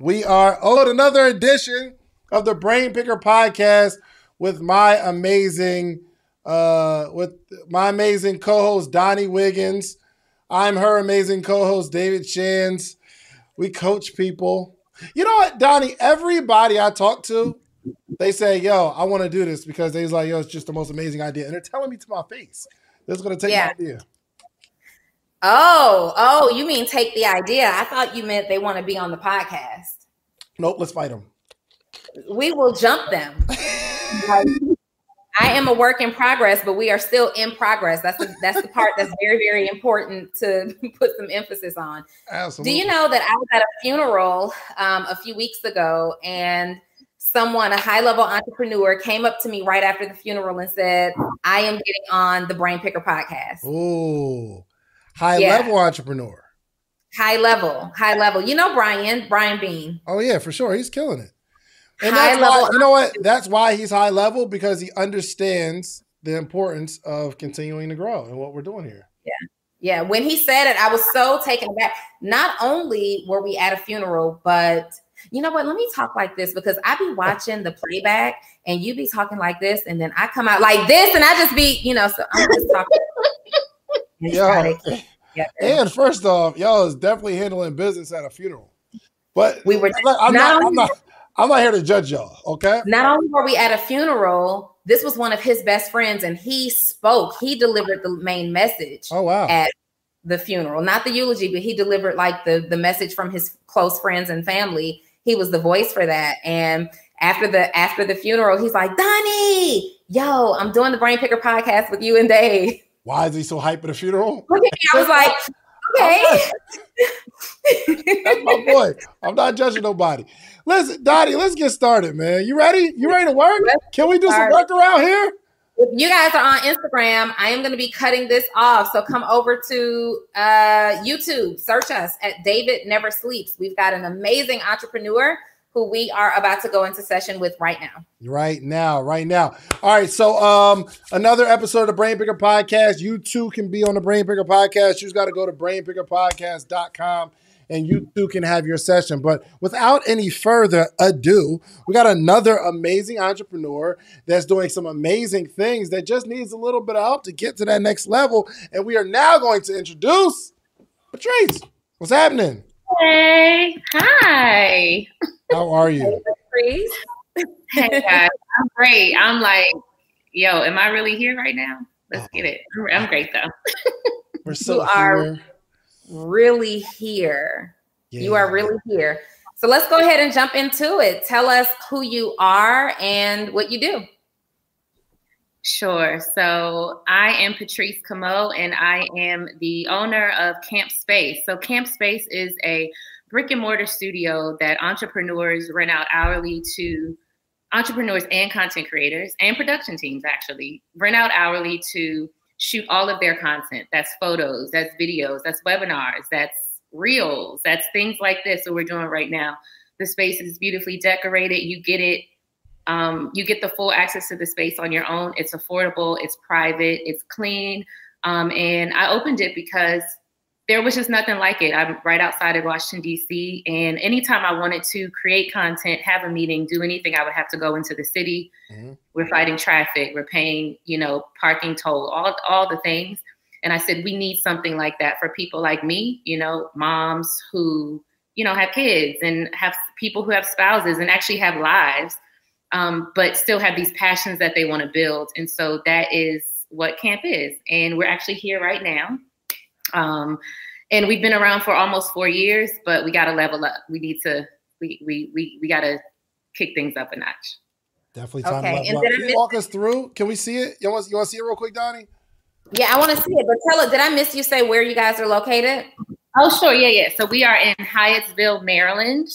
We are owed another edition of the Brain Picker podcast with my amazing, uh, with my amazing co-host Donnie Wiggins. I'm her amazing co-host David Shands. We coach people. You know what, Donnie? Everybody I talk to, they say, "Yo, I want to do this because they's like, yo, it's just the most amazing idea," and they're telling me to my face, "This is going to take Yeah. my idea." Oh, oh, you mean take the idea? I thought you meant they want to be on the podcast. Nope, let's fight them. We will jump them. Like, I am a work in progress, but we are still in progress. That's the, that's the part that's very very important to put some emphasis on. Absolutely. Do you know that I was at a funeral um, a few weeks ago, and someone, a high level entrepreneur, came up to me right after the funeral and said, "I am getting on the Brain Picker podcast." Ooh, high Yeah. level entrepreneur. High level, high level. You know Brian, Brian Bean. Oh yeah, for sure, he's killing it. And High that's why, level you know what? That's why he's high level because he understands the importance of continuing to grow and what we're doing here. Yeah. Yeah, when he said it, I was so taken aback. Not only were we at a funeral, but you know what? Let me talk like this because I be watching the playback and you be talking like this, and then I come out like this, and I just be, you know, so I'm just talking. and try Yo, to keep together. and first off, y'all is definitely handling business at a funeral. But we were I'm not not, I'm not, I'm not here to judge y'all. Okay. not only were we at a funeral, this was one of his best friends, and he spoke. He delivered the main message. Oh wow. at the funeral not the eulogy but he delivered like the the message from his close friends and family he was the voice for that and after the after the funeral he's like donnie yo i'm doing the brain picker podcast with you and dave Why is he so hype at a funeral? Look at me, i was like okay That's my boy. I'm not judging nobody. Listen, Donnie, let's get started, man. You ready? You ready to work? Let's Can we do some work around here? if you guys are on instagram i am going to be cutting this off so come over to uh youtube search us at david never sleeps we've got an amazing entrepreneur who we are about to go into session with right now Right now, right now. All right, so um another episode of the Brain Picker Podcast. You too can be on the Brain Picker Podcast. You just got to go to brainpickerpodcast.com and you too can have your session. But without any further ado, we got another amazing entrepreneur that's doing some amazing things that just needs a little bit of help to get to that next level. And we are now going to introduce Patrice. What's happening? Hey, hi. How are you? Hey guys, I'm great. I'm like, yo, am I really here right now? Let's get it. I'm- I'm great though. We're so You are- here. really here. You are really here. So let's go ahead and jump into it. Tell us who you are and what you do. Sure. So I am Patrice Camo and I am the owner of Camp Space. So Camp Space is a brick and mortar studio that entrepreneurs rent out hourly to entrepreneurs and content creators and production teams actually rent out hourly to shoot all of their content. That's photos, that's videos, that's webinars, that's reels, that's things like this that we're doing right now. The space is beautifully decorated. You get it um, you get the full access to the space on your own. It's affordable, it's private, it's clean. Um, and I opened it because there was just nothing like it. I'm right outside of Washington, D.C. And anytime I wanted to create content, have a meeting, do anything, I would have to go into the city. Mhm. We're fighting traffic, we're paying, you know, parking toll, all, all the things. And I said, we need something like that for people like me, you know, moms who, you know, have kids and have people who have spouses and actually have lives um, but still have these passions that they want to build. And so that is what camp is. And we're actually here right now. Um, and we've been around for almost four years, but we got to level up. We need to, we, we, we, we got to kick things up a notch. Definitely time Okay, to and did I Can you miss- walk us through. Can we see it? You want you want to see it real quick, Donnie? Yeah, I want to see it, but tell it. Did I miss you say where you guys are located? Oh, sure. Yeah, yeah. So we are in Hyattsville, Maryland,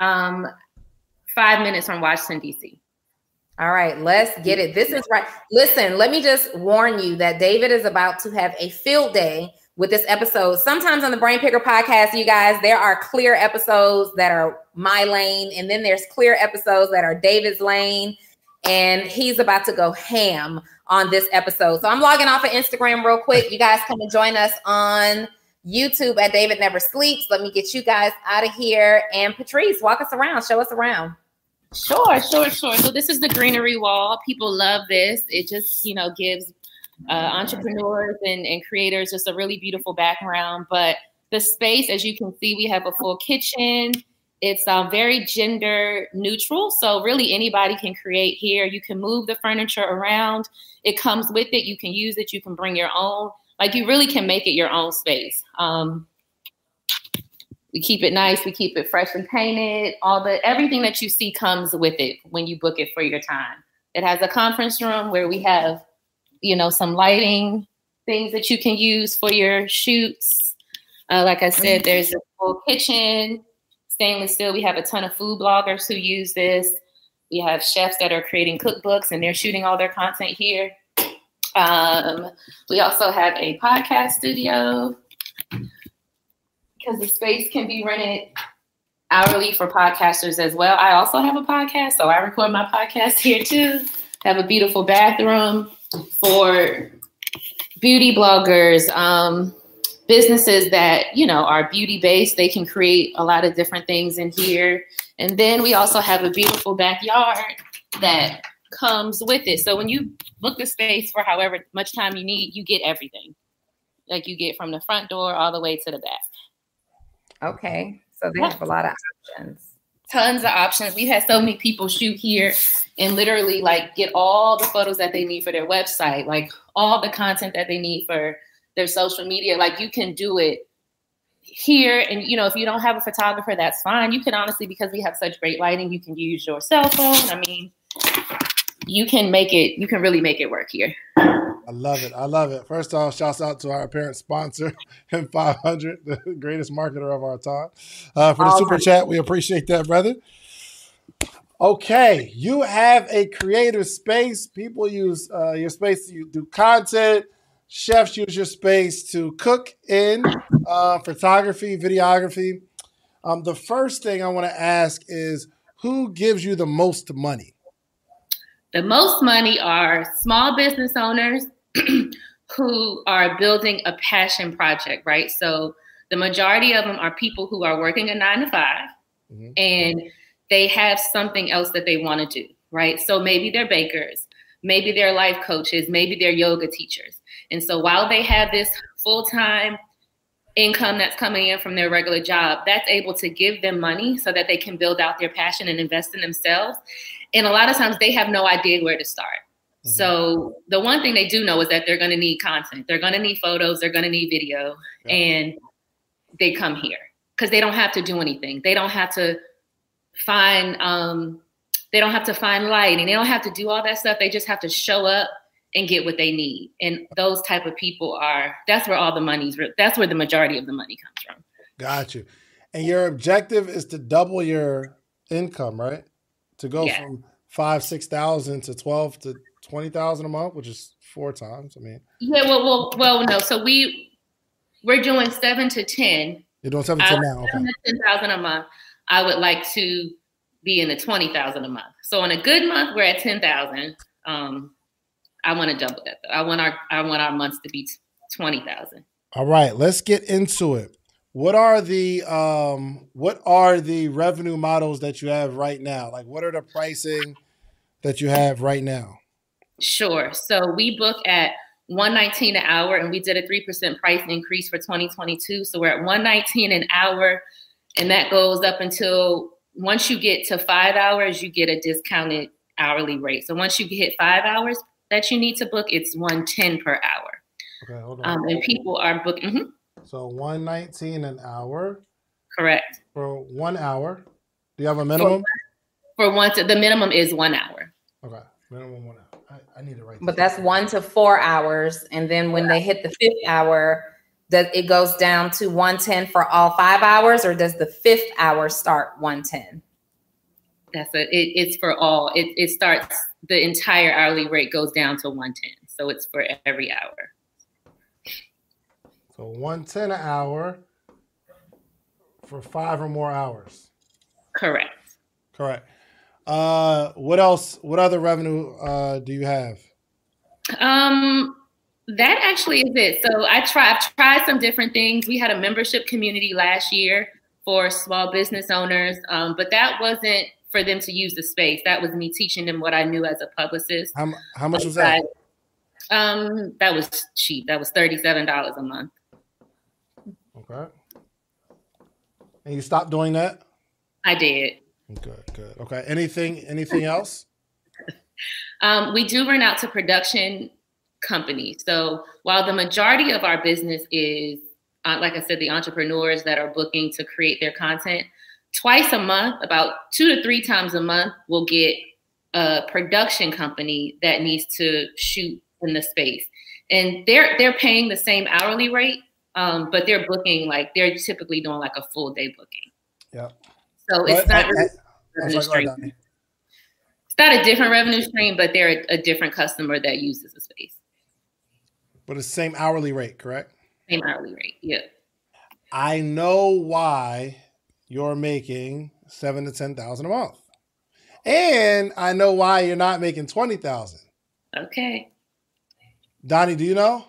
um, five minutes from Washington, D.C. All right, let's get it. This is right. Listen, let me just warn you that David is about to have a field day with this episode. Sometimes on the Brain Picker podcast, you guys, there are clear episodes that are my lane, and then there's clear episodes that are David's lane. And he's about to go ham on this episode. So I'm logging off of Instagram real quick. You guys come and join us on YouTube at David Never Sleeps. Let me get you guys out of here. And Patrice, walk us around, show us around. Sure, sure, sure. So this is the greenery wall. People love this. It just, you know, gives uh, entrepreneurs and, and creators just a really beautiful background. But the space, as you can see, we have a full kitchen. It's um, very gender neutral. So really anybody can create here. You can move the furniture around. It comes with it. You can use it. You can bring your own. Like you really can make it your own space. Um, we keep it nice. We keep it fresh and painted. All the everything that you see comes with it when you book it for your time. It has a conference room where we have, you know, some lighting things that you can use for your shoots. Uh, like I said, mm-hmm. there's a full kitchen, stainless steel. We have a ton of food bloggers who use this. We have chefs that are creating cookbooks and they're shooting all their content here. Um, we also have a podcast studio because the space can be rented hourly for podcasters as well. I also have a podcast, so I record my podcast here too. Have a beautiful bathroom for beauty bloggers, um, businesses that you know are beauty based. They can create a lot of different things in here, and then we also have a beautiful backyard that comes with it. So when you book the space for however much time you need, you get everything. Like you get from the front door all the way to the back. Okay. So they have a lot of options. Tons of options. We've had so many people shoot here and literally like get all the photos that they need for their website, like all the content that they need for their social media. Like you can do it here. And you know, if you don't have a photographer, that's fine. You can honestly, because we have such great lighting, you can use your cell phone. I mean, you can make it, you can really make it work here. I love it. I love it. First off, shouts out to our apparent sponsor, M500, the greatest marketer of our time. Uh, for the All super right. chat, we appreciate that, brother. Okay, you have a creative space. People use uh, your space to do content. Chefs use your space to cook in uh, photography, videography. Um, the first thing I want to ask is who gives you the most money? The most money are small business owners who are building a passion project, right? So the majority of them are people who are working a nine to 5 mm-hmm. and they have something else that they want to do, right? So maybe they're bakers, maybe they're life coaches, maybe they're yoga teachers. And so while they have this full time income that's coming in from their regular job, that's able to give them money so that they can build out their passion and invest in themselves. And a lot of times they have no idea where to start. Mm-hmm. So the one thing they do know is that they're going to need content. They're going to need photos. They're going to need video, yeah. and they come here because they don't have to do anything. They don't have to find. Um, they don't have to find lighting. They don't have to do all that stuff. They just have to show up and get what they need. And those type of people are. That's where all the money's. That's where the majority of the money comes from. Got you. And your objective is to double your income, right? To go yeah. from five, six thousand to twelve to twenty thousand a month, which is four times. I mean, yeah. Well, well, well. No. So we we're doing seven to ten. You're doing seven to now. Okay. Ten thousand a month. I would like to be in the twenty thousand a month. So on a good month, we're at ten thousand. Um, I want to double that. Though. I want our I want our months to be twenty thousand. All right, let's get into it. What are the um what are the revenue models that you have right now? Like what are the pricing that you have right now? Sure. So we book at 119 an hour and we did a 3% price increase for 2022. So we're at 119 an hour and that goes up until once you get to 5 hours you get a discounted hourly rate. So once you hit 5 hours that you need to book it's 110 per hour. Okay, hold on. Um, and people are booking mm-hmm. So 119 an hour. Correct. For 1 hour. Do you have a minimum? For, for one the minimum is 1 hour. Okay. Minimum 1 hour. I, need to write. But that's one to four hours, and then when they hit the fifth hour, that it goes down to 110 for all five hours, or does the fifth hour start 110? That's a, it, it's for all. It, it starts the entire hourly rate goes down to 110. So it's for every hour. So 110 an hour for five or more hours. Correct. Correct. Uh, what else? What other revenue uh, do you have? Um, That actually is it. So I try I've tried some different things. We had a membership community last year for small business owners, um, but that wasn't for them to use the space. That was me teaching them what I knew as a publicist. How, how much was that? Um, that was cheap. That was thirty-seven dollars a month. Okay. And you stopped doing that? I did. Good, good. Okay. Anything anything else? um, we do run out to production companies. So while the majority of our business is, uh, like I said, the entrepreneurs that are booking to create their content, twice a month, about two to three times a month, we'll get a production company that needs to shoot in the space, and they're they're paying the same hourly rate, um, but they're booking like they're typically doing like a full day booking. Yeah. So it's not. Really revenue stream. It's not a different revenue stream, but they're a, a different customer that uses the space. But it's the same hourly rate, correct? Same hourly rate, yeah. I know why you're making seven to ten thousand a month, and I know why you're not making twenty thousand. Okay. Donnie, do you know?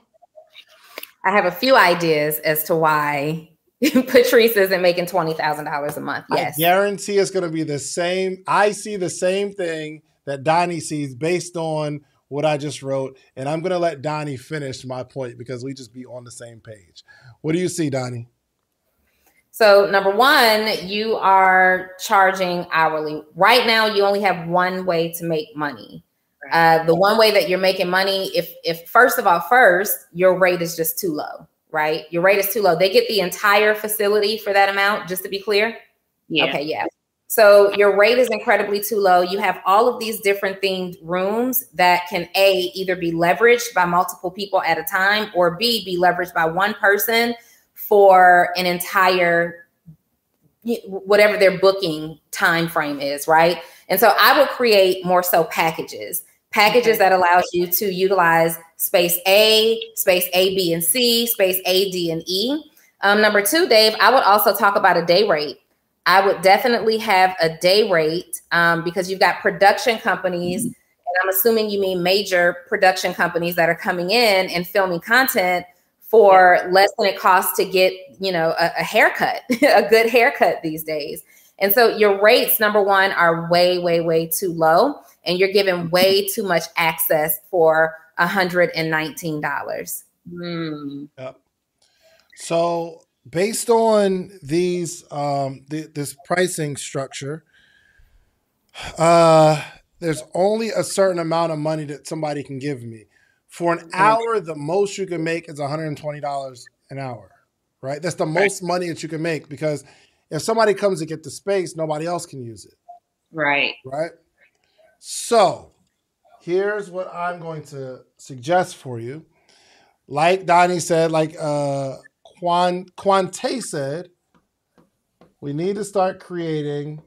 I have a few ideas as to why Patrice isn't making twenty thousand dollars a month. Yes, I guarantee it's going to be the same. I see the same thing that Donnie sees based on what I just wrote, and I'm going to let Donnie finish my point because we just be on the same page. What do you see, Donnie? So, number one, you are charging hourly. Right now, you only have one way to make money. Uh, the one way that you're making money, if if first of all, first your rate is just too low, right? Your rate is too low. They get the entire facility for that amount. Just to be clear. Yeah. Okay. Yeah. So your rate is incredibly too low. You have all of these different themed rooms that can A, either be leveraged by multiple people at a time, or B, be leveraged by one person for an entire whatever their booking time frame is, right? And so I would create more so packages, packages that allows you to utilize space A, space A, B, and C, space A, D, and E. Um, number two, Dave, I would also talk about a day rate. I would definitely have a day rate um, because you've got production companies, and I'm assuming you mean major production companies that are coming in and filming content for less than it costs to get, you know, a, a haircut, a good haircut these days. And so your rates, number one, are way, way, way too low, and you're giving way too much access for $119. Mm. Yep. So based on these um th- this pricing structure uh there's only a certain amount of money that somebody can give me for an hour the most you can make is $120 an hour right that's the most right. money that you can make because if somebody comes to get the space nobody else can use it right right so here's what i'm going to suggest for you like donnie said like uh Quan, Quante said, we need to start creating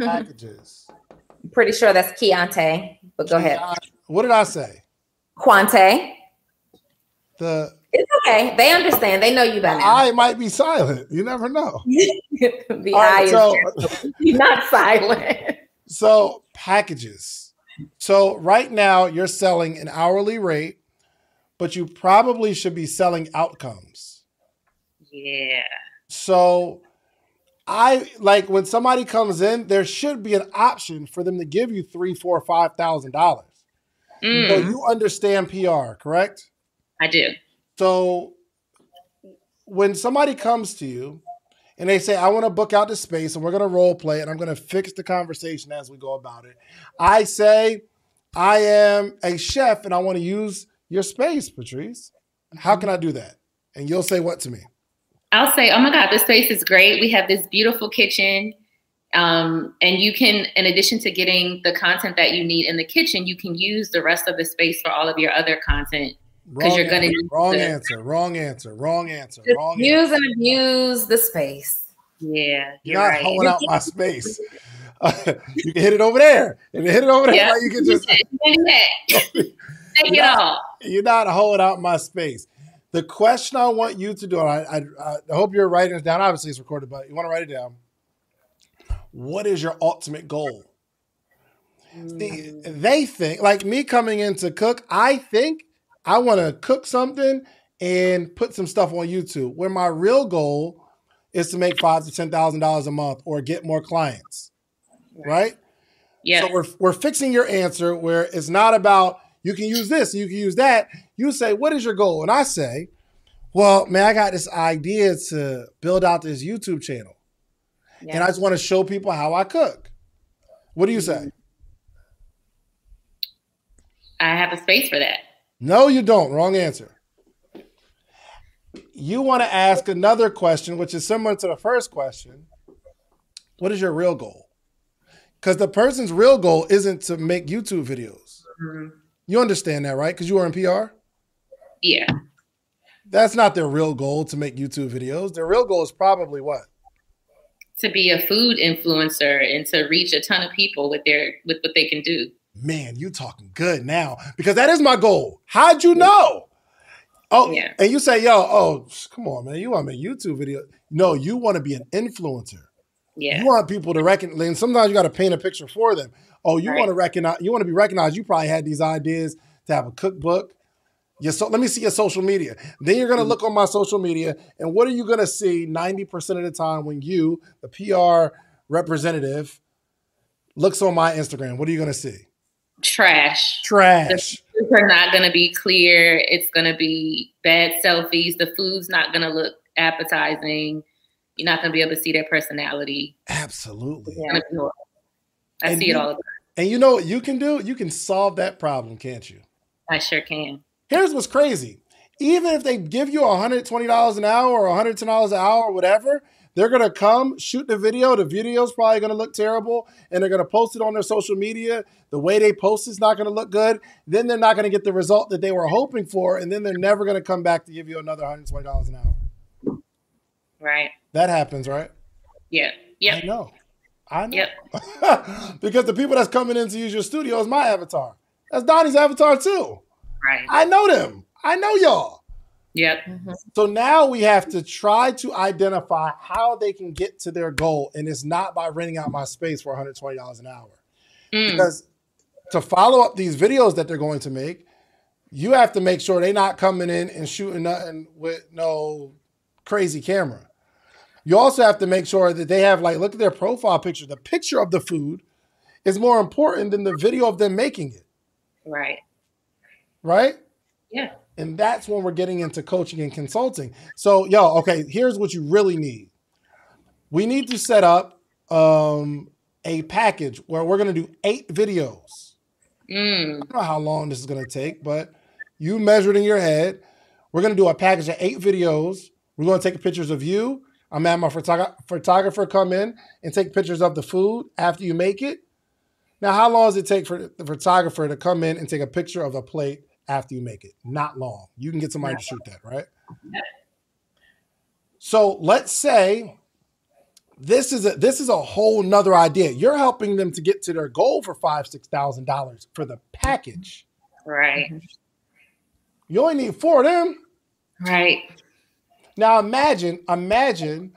packages. I'm pretty sure that's Chiante, but go ahead. What did I say? Quante. The it's okay. They understand. They know you by now. I might be silent. You never know. the eye so, is not silent. So packages. So right now you're selling an hourly rate, but you probably should be selling outcomes. Yeah. So I like when somebody comes in, there should be an option for them to give you three, four, five thousand dollars. Mm. So you understand PR, correct? I do. So when somebody comes to you and they say, I want to book out the space and we're going to role play and I'm going to fix the conversation as we go about it. I say, I am a chef and I want to use your space, Patrice. How can I do that? And you'll say what to me? I'll say, oh my God, this space is great. We have this beautiful kitchen. Um, and you can, in addition to getting the content that you need in the kitchen, you can use the rest of the space for all of your other content. Because you're going to wrong the, answer, wrong answer, wrong answer, wrong use answer. and abuse the space. Yeah, you're, you're not right. holding out my space. Uh, you can hit it over there and hit it over there. Yeah. You can just take it all. You're not holding out my space. The question I want you to do, I, I, I hope you're writing it down. Obviously, it's recorded, but you want to write it down. What is your ultimate goal? Mm. they think, like me coming in to cook, I think I want to cook something and put some stuff on YouTube. Where my real goal is to make five to ten thousand dollars a month or get more clients, right? Yeah. So we're we're fixing your answer where it's not about you can use this, you can use that. You say, what is your goal? And I say, well, man, I got this idea to build out this YouTube channel, Yeah. and I just want to show people how I cook. What do you say? I have a space for that. No, you don't. Wrong answer. You want to ask another question, which is similar to the first question. What is your real goal? Because the person's real goal isn't to make YouTube videos. Mhm. You understand that, right? Because you are in PR. Yeah. That's not their real goal to make YouTube videos. Their real goal is probably what? To be a food influencer and to reach a ton of people with their with what they can do. Man, you talking good now because that is my goal. How'd you know? Oh, Yeah. and you say, yo, oh, come on, man, you want to make YouTube video? No, you want to be an influencer. Yeah. You want people to recognize. And sometimes you got to paint a picture for them. Oh, you Right. want to recognize. You want to be recognized. You probably had these ideas to have a cookbook. Your so, let me see your social media. Then you're gonna mm. look on my social media, and what are you gonna see 90% of the time when you, the PR representative, looks on my Instagram? What are you gonna see? Trash. Trash. Foods are not going to be clear. It's going to be bad selfies. The food's not going to look appetizing. You're not going to be able to see their personality. Absolutely. It's gonna be horrible. I And see you- it all the time. And you know what you can do? You can solve that problem, can't you? I sure can. Here's what's crazy. Even if they give you $120 an hour or $110 an hour or whatever, they're going to come shoot the video. The video's probably going to look terrible and they're going to post it on their social media. The way they post is not going to look good. Then they're not going to get the result that they were hoping for. And then they're never going to come back to give you another $120 an hour. Right. That happens, right? Yeah. Yeah. I know. I know. Yep. because the people that's coming in to use your studio is my avatar. That's Donnie's avatar too. Right. I know them. I know y'all. Yep. So now we have to try to identify how they can get to their goal. And it's not by renting out my space for $120 an hour. Mm. Because to follow up these videos that they're going to make, you have to make sure they're not coming in and shooting nothing with no crazy camera. You also have to make sure that they have like look at their profile picture. The picture of the food is more important than the video of them making it, Right. right? Yeah. And that's when we're getting into coaching and consulting. So, yo, okay, here's what you really need. We need to set up um, a package where we're going to do eight videos. Mm. I don't know how long this is going to take, but you measured in your head. We're going to do a package of eight videos. We're going to take pictures of you. I'm having my photog- photographer come in and take pictures of the food after you make it. Now, how long does it take for the photographer to come in and take a picture of a plate after you make it? Not long. You can get somebody to shoot that, right? So let's say this is a this is a whole nother idea. You're helping them to get to their goal for five, six thousand dollars for the package. Right. Mm-hmm. You only need four of them. Right. Now imagine, imagine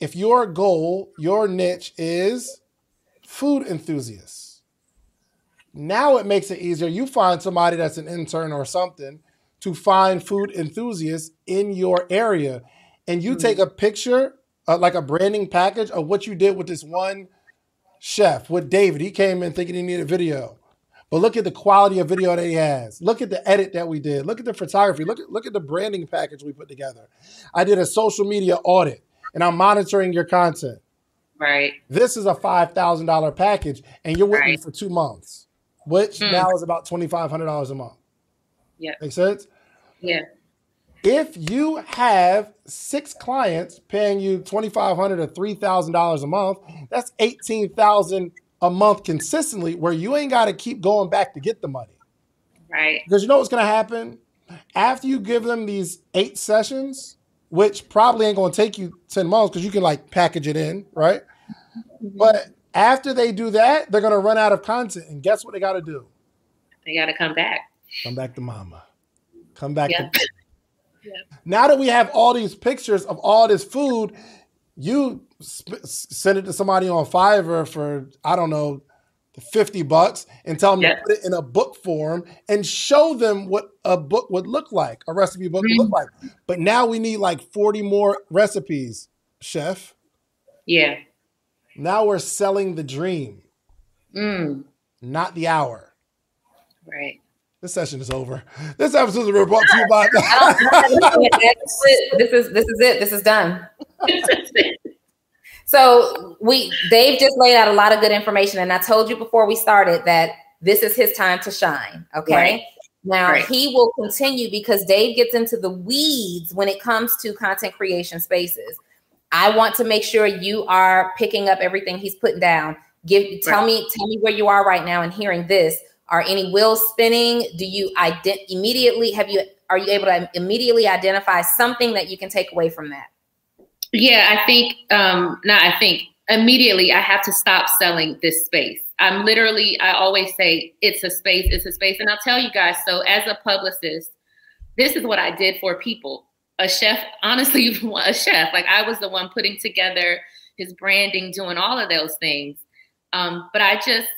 if your goal, your niche is food enthusiasts. Now it makes it easier. You find somebody that's an intern or something to find food enthusiasts in your area. And you take a picture, uh, like a branding package of what you did with this one chef, with David. He came in thinking he needed video. But look at the quality of video that he has. Look at the edit that we did. Look at the photography. Look at look at the branding package we put together. I did a social media audit and I'm monitoring your content. Right. This is a five thousand dollar package, and you're with me for two months, which Hmm. now is about twenty five hundred dollars a month. Yeah. Make sense? Yeah. If you have six clients paying you $2,500 or three thousand dollars a month, that's eighteen thousand a month consistently, where you ain't got to keep going back to get the money. Right. Because you know what's going to happen? After you give them these eight sessions, which probably ain't going to take you 10 months because you can like package it in, right? But after they do that, they're going to run out of content. And guess what they got to do? They got to come back. Come back to mama. Come back Yeah. to. Yeah. Now that we have all these pictures of all this food, you sp- send it to somebody on Fiverr for, I don't know, 50 bucks and tell them to put it in a book form and show them what a book would look like, a recipe book would look mm-hmm. like. But now we need like 40 more recipes, chef. Yeah. Now we're selling the dream, Mm. not the hour. Right. This session is over. This episode is brought to you by. I don't, I don't have anything to add. This is. This is this is it. This is done. So we Dave just laid out a lot of good information, and I told you before we started that this is his time to shine. Okay. Right. Now Right. he will continue because Dave gets into the weeds when it comes to content creation spaces. I want to make sure you are picking up everything he's putting down. Give tell Right. me tell me where you are right now and hearing this. Are any wheels spinning? Do you ident- immediately have you are you able to immediately identify something that you can take away from that? Yeah, I think um not I think immediately I have to stop selling this space. I'm literally I always say it's a space, it's a space. And I'll tell you guys, so as a publicist, this is what I did for people. A chef, honestly, a chef. Like I was the one putting together his branding, doing all of those things. Um, but I just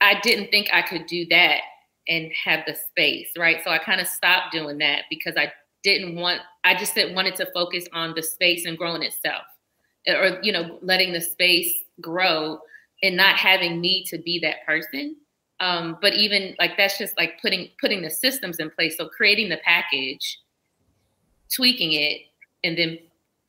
I didn't think I could do that and have the space, right? So I kind of stopped doing that because I didn't want I just didn't wanted to focus on the space and growing itself. Or you know, letting the space grow and not having me to be that person. Um, but even like that's just like putting putting the systems in place. So creating the package, tweaking it, and then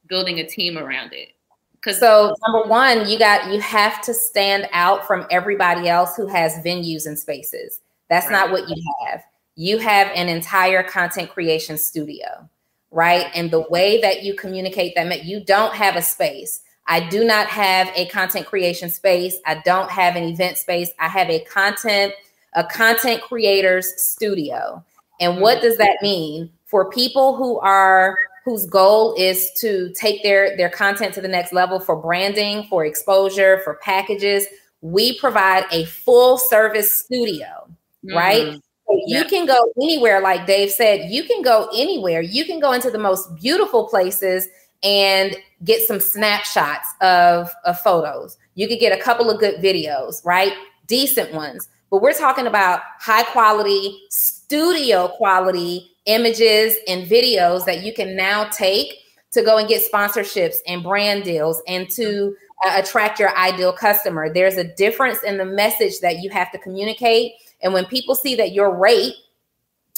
building a team around it. Because So number one, you got you have to stand out from everybody else who has venues and spaces. That's not what you have. You have an entire content creation studio, right? And the way that you communicate that you don't have a space. I do not have a content creation space. I don't have an event space. I have a content a content creators studio. And what mm. does that mean for people who are whose goal is to take their their content to the next level for branding, for exposure, for packages? We provide a full service studio, right? Mhm. So you Yeah. can go anywhere, like Dave said, you can go anywhere. You can go into the most beautiful places and get some snapshots of, of photos. You could get a couple of good videos, right? Decent ones. But we're talking about high quality, studio quality images and videos that you can now take to go and get sponsorships and brand deals and to uh, attract your ideal customer. There's a difference in the message that you have to communicate. And when people see that your rate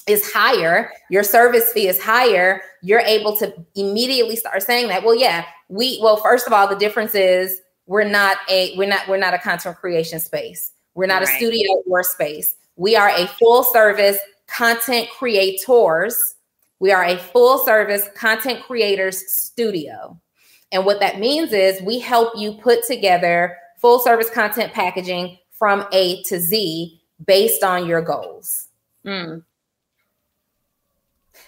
is higher, your service fee is higher, you're able to immediately start saying that. Well, yeah, we well, first of all, the difference is we're not a we're not we're not a content creation space. We're not a studio or space. We are a full service content creators. We are a full service content creators studio. And what that means is we help you put together full service content packaging from A to Z based on your goals. Mm.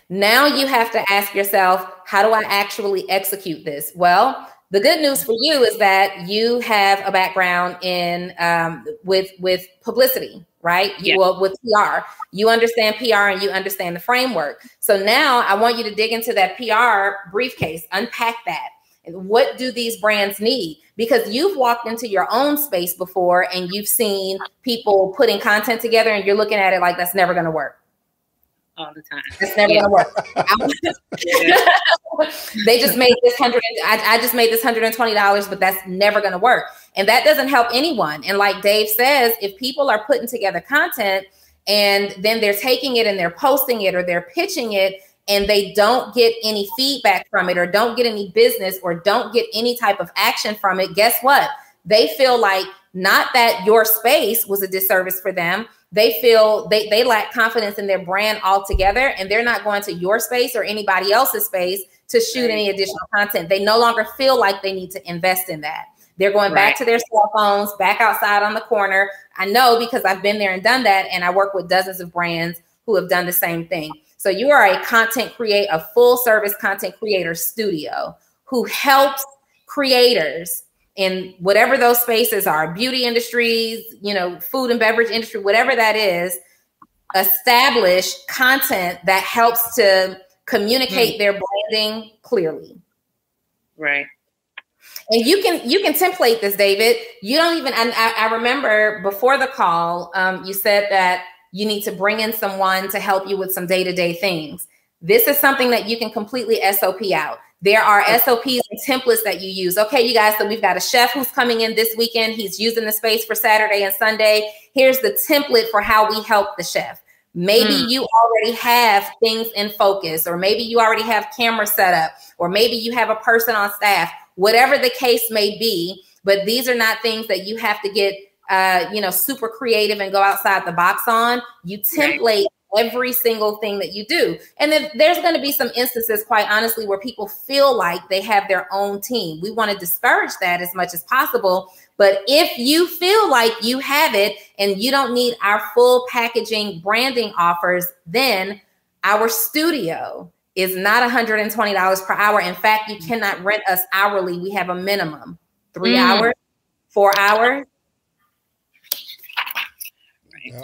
Now you have to ask yourself, how do I actually execute this? Well, the good news for you is that you have a background in um, with with publicity, right? You Yeah. well, with PR. You understand PR and you understand the framework. So now I want you to dig into that PR briefcase, unpack that. What do these brands need? Because you've walked into your own space before and you've seen people putting content together and you're looking at it like that's never going to work. All the time. It's never Yeah. gonna work. They just made this hundred. I, I just made this hundred and twenty dollars, but that's never gonna work, and that doesn't help anyone. And like Dave says, if people are putting together content and then they're taking it and they're posting it or they're pitching it and they don't get any feedback from it or don't get any business or don't get any type of action from it, guess what? They feel like not that your space was a disservice for them. They feel they, they lack confidence in their brand altogether and they're not going to your space or anybody else's space to shoot any additional content. They no longer feel like they need to invest in that. They're going back to their cell phones, back outside on the corner. I know because I've been there and done that, and I work with dozens of brands who have done the same thing. So you are a content create, a full service content creator studio who helps creators in whatever those spaces are, beauty industries, you know, food and beverage industry, whatever that is, establish content that helps to communicate their branding clearly. Right. And you can you can template this, David. You don't even. I, I remember before the call, um, you said that you need to bring in someone to help you with some day to day things. This is something that you can completely SOP out. There are SOPs and templates that you use. Okay, you guys, so we've got a chef who's coming in this weekend. He's using the space for Saturday and Sunday. Here's the template for how we help the chef. Maybe mm. you already have things in focus, or maybe you already have camera set up, or maybe you have a person on staff, whatever the case may be. But these are not things that you have to get, uh, you know, super creative and go outside the box on. You template every single thing that you do. And then there's going to be some instances, quite honestly, where people feel like they have their own team. We want to discourage that as much as possible. But if you feel like you have it and you don't need our full packaging branding offers, then our studio is not $120 per hour. In fact, you cannot rent us hourly. We have a minimum three mm. hours, four hours.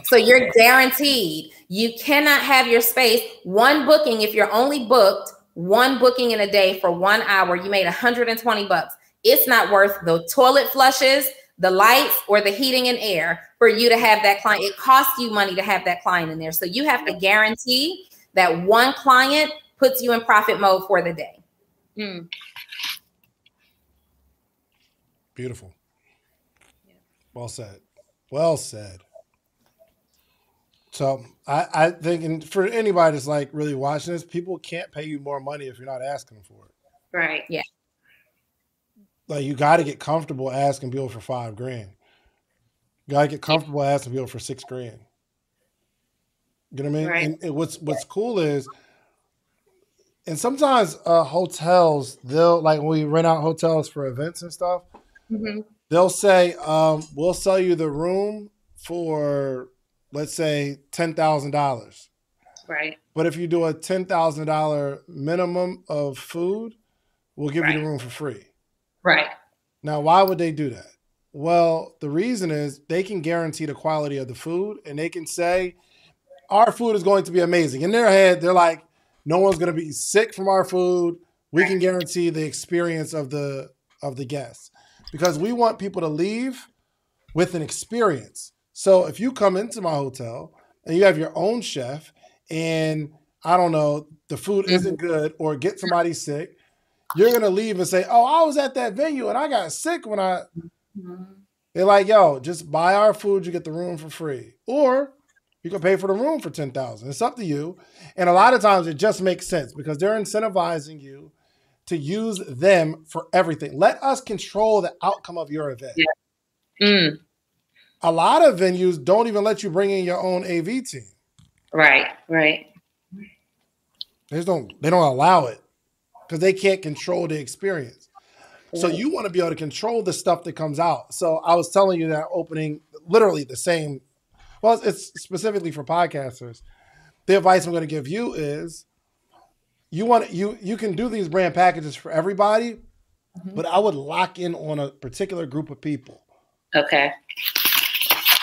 So you're guaranteed. You cannot have your space. One booking, if you're only booked one booking in a day for one hour, you made 120 bucks. It's not worth the toilet flushes, the lights, or the heating and air for you to have that client. It costs you money to have that client in there. So you have to guarantee that one client puts you in profit mode for the day. Mm. Beautiful. Well said. Well said. So I, I think, and for anybody that's like really watching this, people can't pay you more money if you're not asking for it. Right. Yeah. Like you got to get comfortable asking people for five grand. You got to get comfortable asking people for six grand. You know what I mean? Right. And, and what's what's cool is, and sometimes uh, hotels they'll like when we rent out hotels for events and stuff. Mm-hmm. They'll say, um, "We'll sell you the room for let's say ten thousand dollars. Right. But if you do a ten thousand dollar minimum of food, we'll give right. you the room for free. Right. Now, why would they do that? Well, the reason is they can guarantee the quality of the food and they can say, our food is going to be amazing. In their head, they're like, no one's going to be sick from our food. We can guarantee the experience of the of the guests because we want people to leave with an experience. So if you come into my hotel and you have your own chef and I don't know, the food mm-hmm. isn't good or get somebody sick, you're gonna leave and say, "Oh, I was at that venue and I got sick when I." Mm-hmm. They're like, "Yo, just buy our food, you get the room for free," or you can pay for the room for ten thousand. It's up to you. And a lot of times, it just makes sense because they're incentivizing you to use them for everything. Let us control the outcome of your event. Yeah. Mm a lot of venues don't even let you bring in your own AV team. Right, right. They just don't they don't allow it because they can't control the experience. So you want to be able to control the stuff that comes out. So I was telling you that opening literally the same. Well, it's specifically for podcasters. The advice I'm going to give you is you want you you can do these brand packages for everybody, mm-hmm. but I would lock in on a particular group of people. Okay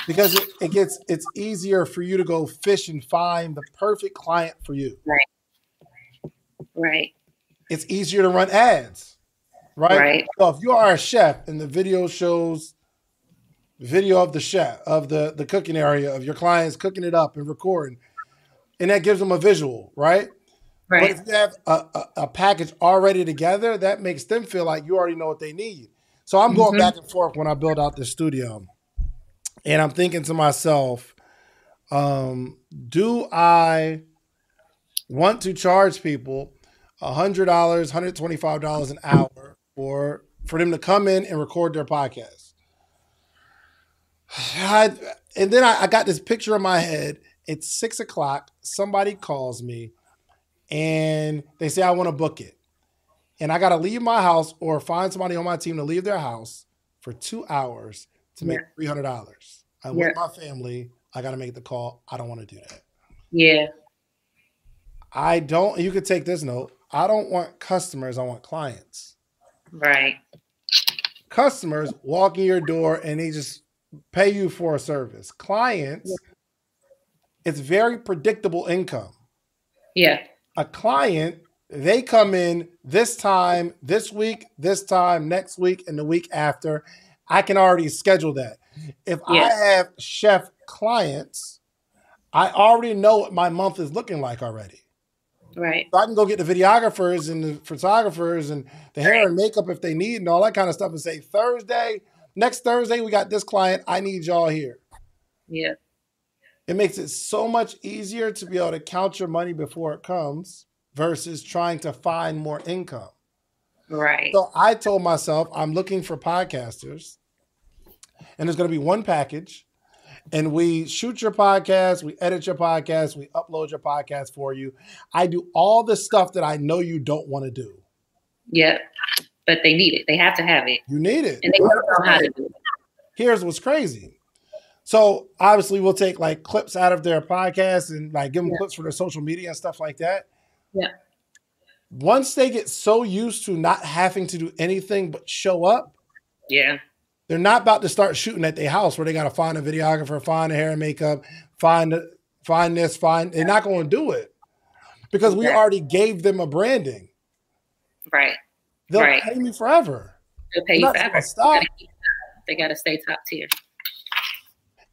because it, it gets it's easier for you to go fish and find the perfect client for you. Right. Right. It's easier to run ads. Right. Right. So if you are a chef and the video shows video of the chef of the the cooking area of your clients cooking it up and recording, and that gives them a visual, right? Right. But if you have a, a, a package already together, that makes them feel like you already know what they need. So I'm going mm-hmm. back and forth when I build out the studio. And I'm thinking to myself, um, do I want to charge people $100, $125 an hour for, for them to come in and record their podcast? I, and then I, I got this picture in my head. It's six o'clock. Somebody calls me and they say, I want to book it. And I got to leave my house or find somebody on my team to leave their house for two hours to make three hundred dollars. I'm yeah. with my family. I got to make the call. I don't want to do that. Yeah. I don't. You could take this note. I don't want customers. I want clients. Right. Customers walk in your door and they just pay you for a service. Clients, yeah. it's very predictable income. Yeah. A client They come in this time, this week, this time, next week, and the week after. I can already schedule that. If yeah. I have chef clients, I already know what my month is looking like already. Right. So I can go get the videographers and the photographers and the hair right. and makeup if they need and all that kind of stuff and say Thursday, next Thursday, we got this client. I need y'all here. Yeah. It makes it so much easier to be able to count your money before it comes versus trying to find more income. Right. So I told myself I'm looking for podcasters, and there's going to be one package, and we shoot your podcast, we edit your podcast, we upload your podcast for you. I do all the stuff that I know you don't want to do. Yeah, but they need it. They have to have it. You need it, and they don't know how to do it. Here's what's crazy. So obviously we'll take like clips out of their podcast and like give them yeah. clips for their social media and stuff like that. Yeah. Once they get so used to not having to do anything but show up, yeah, they're not about to start shooting at their house where they got to find a videographer, find a hair and makeup, find find this, find. They're not going to do it because we already gave them a branding. Right. They'll right. pay me forever. They'll pay you forever. Stop. They got to stay top tier.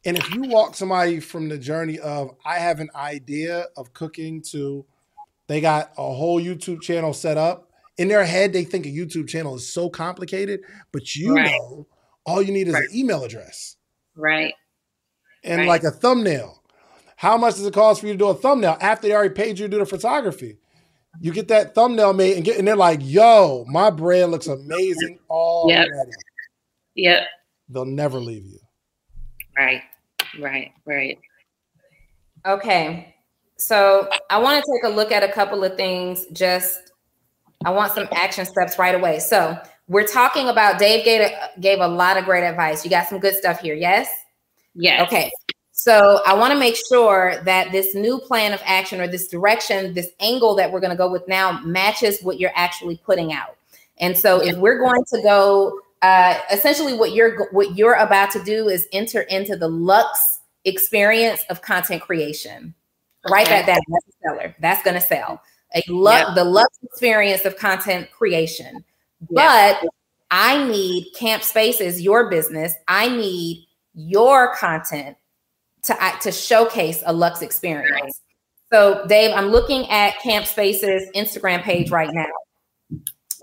And if you walk somebody from the journey of I have an idea of cooking to they got a whole YouTube channel set up. In their head, they think a YouTube channel is so complicated, but you right. know, all you need is right. an email address. Right. And right. like a thumbnail. How much does it cost for you to do a thumbnail after they already paid you to do the photography? You get that thumbnail made and get and they're like, yo, my brand looks amazing already. Yep. yep. They'll never leave you. Right. Right. Right. Okay. So I want to take a look at a couple of things. Just I want some action steps right away. So we're talking about Dave gave a, gave a lot of great advice. You got some good stuff here, yes? Yes. Okay. So I want to make sure that this new plan of action or this direction, this angle that we're going to go with now matches what you're actually putting out. And so if we're going to go uh, essentially what you're what you're about to do is enter into the lux experience of content creation. Write that down. That's a seller. That's going to sell. A yep. the lux experience of content creation. Yep. But I need Camp Spaces, your business. I need your content to to showcase a lux experience. So, Dave, I'm looking at Camp Spaces Instagram page right now,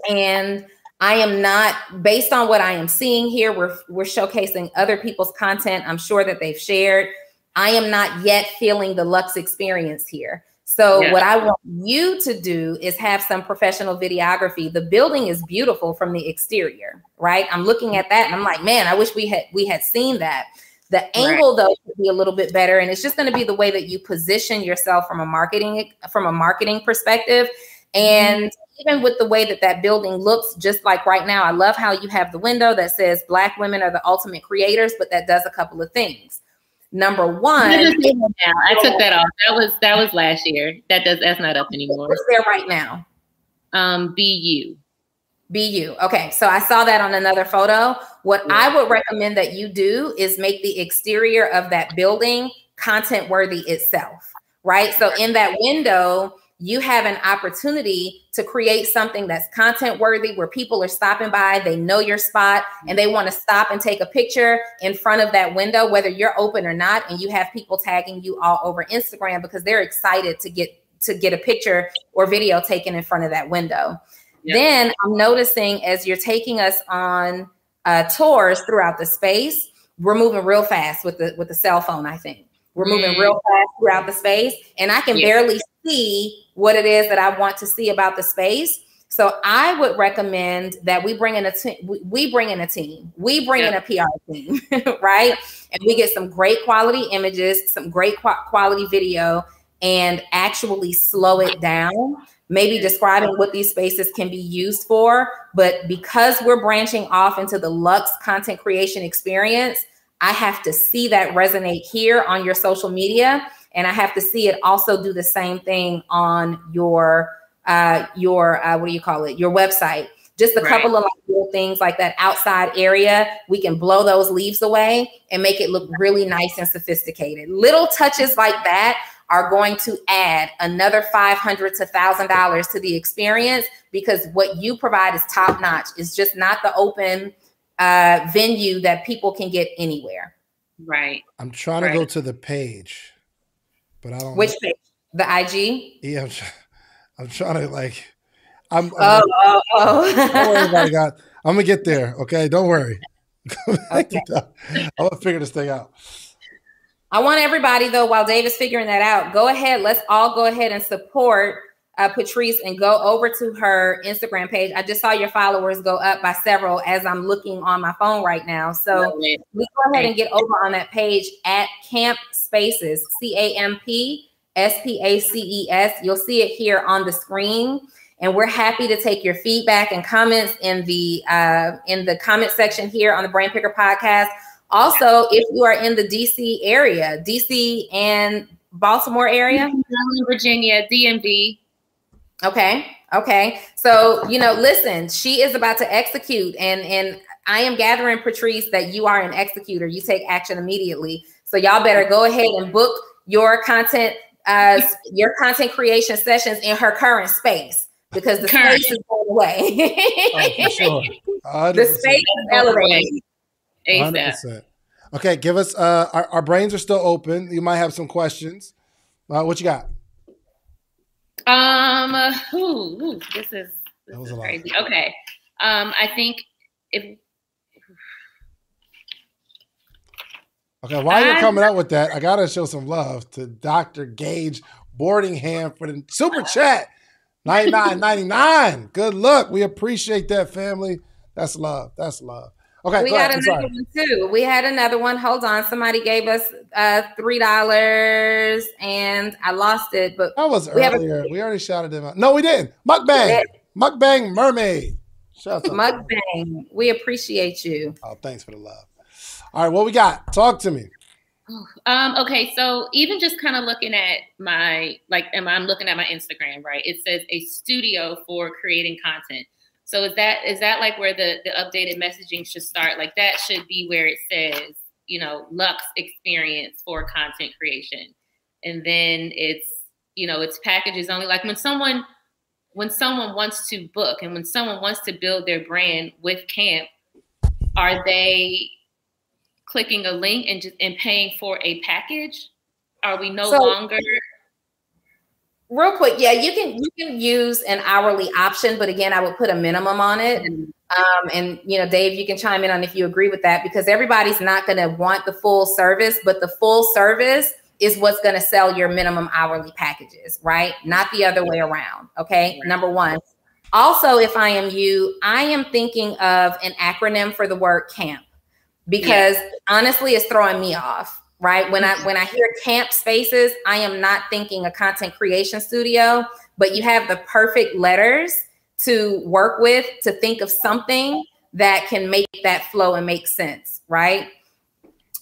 and I am not based on what I am seeing here. We're we're showcasing other people's content. I'm sure that they've shared. I am not yet feeling the Lux experience here. So, yeah. what I want you to do is have some professional videography. The building is beautiful from the exterior, right? I'm looking at that and I'm like, man, I wish we had we had seen that. The angle right. though could be a little bit better, and it's just going to be the way that you position yourself from a marketing from a marketing perspective. Mm-hmm. And mm-hmm. even with the way that that building looks, just like right now, I love how you have the window that says "Black women are the ultimate creators," but that does a couple of things Number one, I took that off. That was that was last year. That does that's not up anymore. What's there right now? Um, BU. BU. Okay, so I saw that on another photo. What yeah. I would recommend that you do is make the exterior of that building content worthy itself, right? So in that window, you have an opportunity to create something that's content worthy where people are stopping by, they know your spot, and they want to stop and take a picture in front of that window, whether you're open or not. And you have people tagging you all over Instagram because they're excited to get to get a picture or video taken in front of that window. Then I'm noticing as you're taking us on uh, tours throughout the space, we're moving real fast with the with the cell phone. I think we're moving mm. real fast throughout the space, and I can yeah. barely see what it is that I want to see about the space. So I would recommend that we bring in a team. We bring in a team. We bring yeah. in a PR team, right? And we get some great quality images, some great quality video, and actually slow it down. Maybe describing what these spaces can be used for. But because we're branching off into the Lux content creation experience, I have to see that resonate here on your social media and I have to see it also do the same thing on your uh, your uh, what do you call it? Your website. Just a right. couple of like little things like that outside area. We can blow those leaves away and make it look really nice and sophisticated. Little touches like that are going to add another 500 to $1,000 to the experience because what you provide is top notch. It's just not the open uh, venue that people can get anywhere. Right. I'm trying Right. to go to the page, but I don't. Which page? The IG? Yeah, I'm, try- I'm trying to like. I'm. Oh, I'm oh, don't worry oh. about it, God. I'm gonna get there. Okay, don't worry. Okay. I'm gonna figure this thing out. I want everybody though, while David's figuring that out, go ahead. Let's all go ahead and support uh, Patrice and go over to her Instagram page. I just saw your followers go up by several as I'm looking on my phone right now. So we go ahead and get over on that page at Camp Spaces, C A M P S P A C E S. You'll see it here on the screen. And we're happy to take your feedback and comments in the uh, in the comment section here on the Brain Picker podcast. Also, if you are in the DC area, DC and Baltimore area, Maryland, Virginia, DMV. Okay. Okay. So, you know, listen, she is about to execute and and I am gathering Patrice that you are an executor. You take action immediately. So y'all better go ahead and book your content uh your content creation sessions in her current space because the Current. space is going away. Oh, for sure. the space is elevating. 100%. Okay, give us. Uh, our, our brains are still open. You might have some questions. Uh, what you got? Um, ooh, ooh, this is this That was is a lot. crazy. Okay. Um, I think if Okay, while you're coming up with that, I gotta show some love to Dr. Gage Boardingham for the super chat. 99.99. Good luck. We appreciate that, family. That's love. That's love. Okay, we go got ahead. Another one too. We had another one. Hold on. Somebody gave us uh three dollars and I lost it, but That was We have a- we already shouted them out. No, we didn't. Mukbang. Mukbang Mermaid. Shout out. Mukbang, we appreciate you. Oh, thanks for the love. All right, what we got? Talk to me. Um, okay, so even just kind of looking at my like am I'm looking at my Instagram, right? It says a studio for creating content. So is that is that like where the the updated messaging should start? Like that should be where it says, you know, Lux experience for content creation. And then it's, you know, it's packages only like when someone when someone wants to book and when someone wants to build their brand with camp, are they clicking a link and just and paying for a package? Are we no So- longer Real quick, yeah, you can you can use an hourly option, but again, I would put a minimum on it. Um, and you know, Dave, you can chime in on if you agree with that because everybody's not going to want the full service, but the full service is what's going to sell your minimum hourly packages, right? Not the other way around. Okay, number one. Also, if I am you, I am thinking of an acronym for the word camp because honestly, it's throwing me off. Right when I when I hear camp spaces, I am not thinking a content creation studio, but you have the perfect letters to work with to think of something that can make that flow and make sense, right?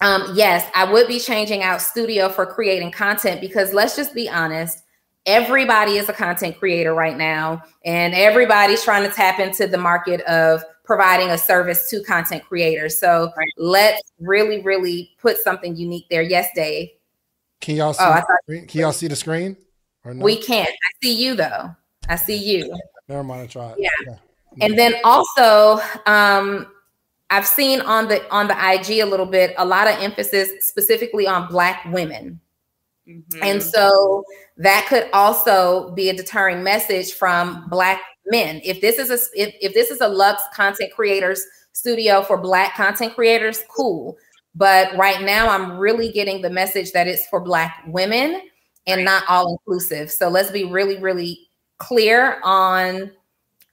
Um, yes, I would be changing out studio for creating content because let's just be honest, everybody is a content creator right now, and everybody's trying to tap into the market of providing a service to content creators. So Right. let's really, really put something unique there. Yes, Dave. Can y'all see Oh, the screen? Can y'all see the screen? Or no? We can't. I see you though. I see you. Never mind, I tried. Yeah. Okay. And then also, um, I've seen on the on the IG a little bit a lot of emphasis specifically on Black women, Mhm. and so that could also be a deterring message from Black men. If this is a if, if this is a Lux content creators studio for Black content creators, cool. But right now, I'm really getting the message that it's for Black women and not all inclusive. So let's be really, really clear on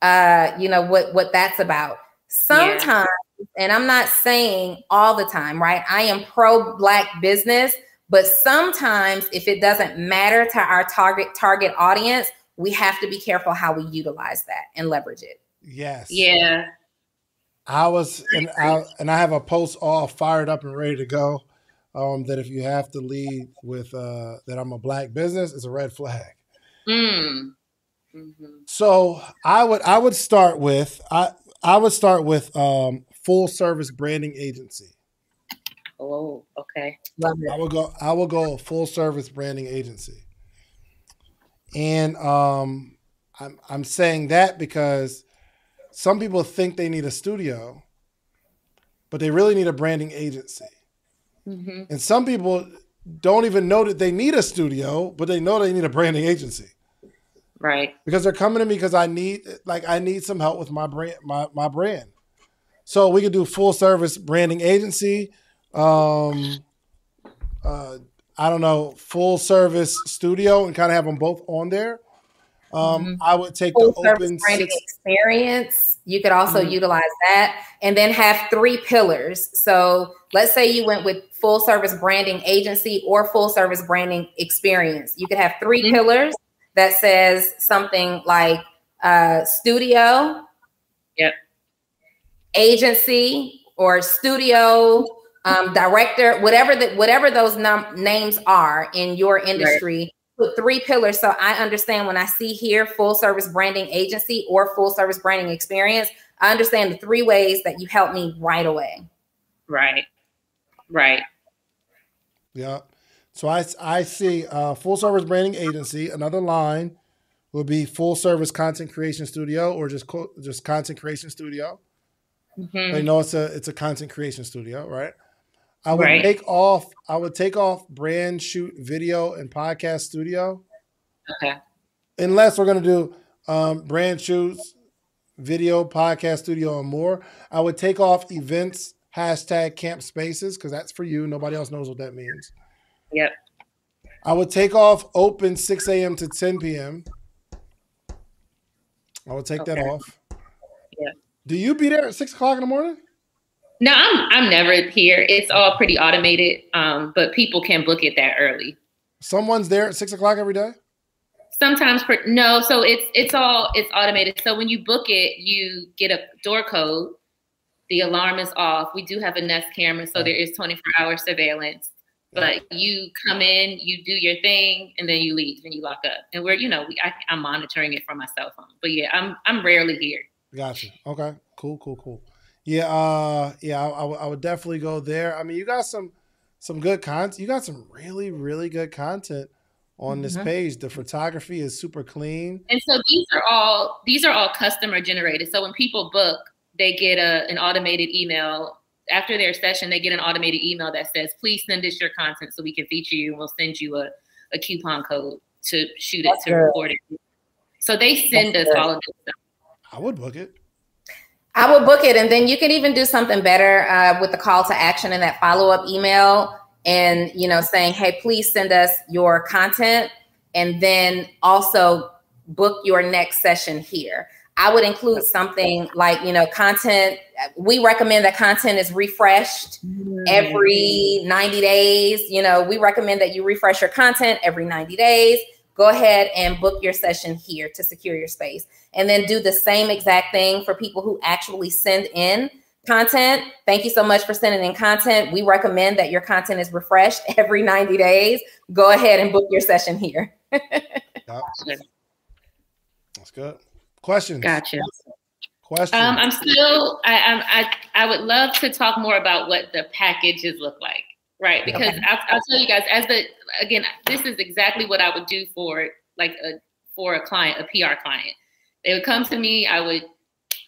uh you know what what that's about sometimes and i'm not saying all the time right i am pro black business but sometimes if it doesn't matter to our target target audience we have to be careful how we utilize that and leverage it Yes. yeah. I was, and I, and I have a post all fired up and ready to go. Um, that if you have to lead with uh, that I'm a black business, it's a red flag. Mm. hmm So I would I would start with I I would start with um, full service branding agency. Oh, okay. love I will go I will go full service branding agency. And um, I'm I'm saying that because some people think they need a studio, but they really need a branding agency. Mm-hmm. And some people don't even know that they need a studio, but they know they need a branding agency. Right. Because they're coming to me because I need like I need some help with my brand my, my brand. So we could do full service branding agency. Um uh I don't know, full service studio and kind of have them both on there. Um, mm-hmm. I would take full the open branding six- experience. You could also mm-hmm. utilize that and then have three pillars. So let's say you went with full service branding agency or full service branding experience. You could have 3 mm-hmm. pillars that says something like uh, studio, yep. agency, or studio um, director, whatever that whatever those num- names are in your industry. Right. Put three pillars so I understand when I see here full service branding agency or full service branding experience. I understand the three ways that you help me right away. Right. Right. Yeah. So I I see uh, full service branding agency. Another line would be full service content creation studio or just co- just content creation studio. Mm-hmm. They know it's a it's a content creation studio, right? I would right. take off. I would take off brand shoot video and podcast studio. Okay. Unless we're gonna do um, brand shoots, video, podcast studio, and more. I would take off events hashtag camp spaces because that's for you. Nobody else knows what that means. Yep. I would take off open 6 a.m. to 10 p.m. I would take okay. that off. Yeah. Do you be there at six o'clock in the morning? No, I'm I'm never here. It's all pretty automated. Um, but people can book it that early. Someone's there at six o'clock every day. Sometimes per, no, so it's it's all it's automated. So when you book it, you get a door code. The alarm is off. We do have a Nest camera, so there is 24 hour surveillance. But you come in, you do your thing, and then you leave and you lock up. And we're, you know, we, I, I'm monitoring it from my cell phone. But yeah, I'm I'm rarely here. Gotcha. Okay. Cool. Cool. Cool. Yeah. Uh. Yeah. I, I, I would definitely go there. I mean, you got some some good content. You got some really really good content on this mm-hmm. page. The photography is super clean. And so these are all these are all customer generated. So when people book, they get a an automated email after their session, they get an automated email that says, please send us your content so we can feature you and we'll send you a, a coupon code to shoot That's it, to good. record it. So they send That's us good. all of this stuff. I would book it. I would book it. And then you can even do something better uh, with the call to action in that follow up email and, you know, saying, hey, please send us your content. And then also book your next session here. I would include something like, you know, content. We recommend that content is refreshed every 90 days. You know, we recommend that you refresh your content every 90 days. Go ahead and book your session here to secure your space. And then do the same exact thing for people who actually send in content. Thank you so much for sending in content. We recommend that your content is refreshed every 90 days. Go ahead and book your session here. That's good. Questions? Gotcha. Questions? Um, I'm still. I, I I would love to talk more about what the packages look like, right? Because okay. I'll, I'll tell you guys as the again, this is exactly what I would do for like a for a client, a PR client. They would come to me. I would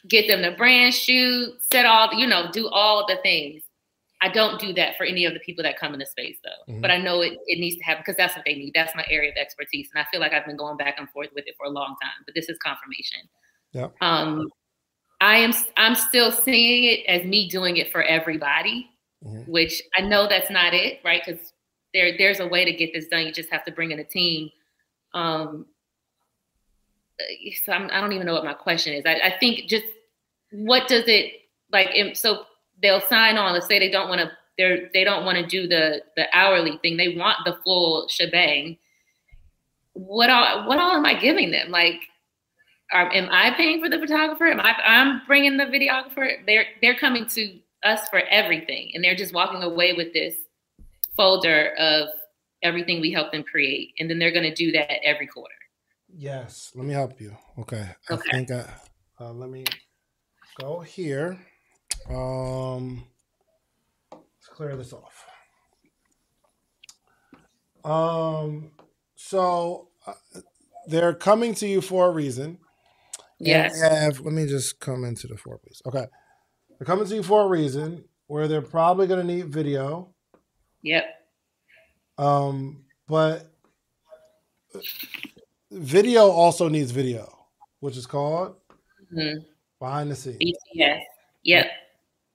get them the brand shoot, set all you know, do all the things. I don't do that for any of the people that come in the space though. Mm-hmm. But I know it, it needs to happen because that's what they need. That's my area of expertise. And I feel like I've been going back and forth with it for a long time. But this is confirmation. Yeah. Um I am I'm still seeing it as me doing it for everybody, mm-hmm. which I know that's not it, right? Because there there's a way to get this done. You just have to bring in a team. Um so I'm, I do not even know what my question is. I, I think just what does it like? So they'll sign on. Let's say they don't want to they're they don't want to do the the hourly thing. They want the full shebang. What all what all am I giving them? Like, are, am I paying for the photographer? Am I I'm bringing the videographer? They're they're coming to us for everything, and they're just walking away with this folder of everything we help them create, and then they're going to do that every quarter. Yes, let me help you. Okay, okay. I think I, uh, let me go here. Um, let's clear this off. Um, so uh, they're coming to you for a reason. Yes. Have, let me just come into the four, please. Okay. They're coming to you for a reason where they're probably going to need video. Yep. Um, but video also needs video, which is called hmm behind the scenes. BTS. Yep.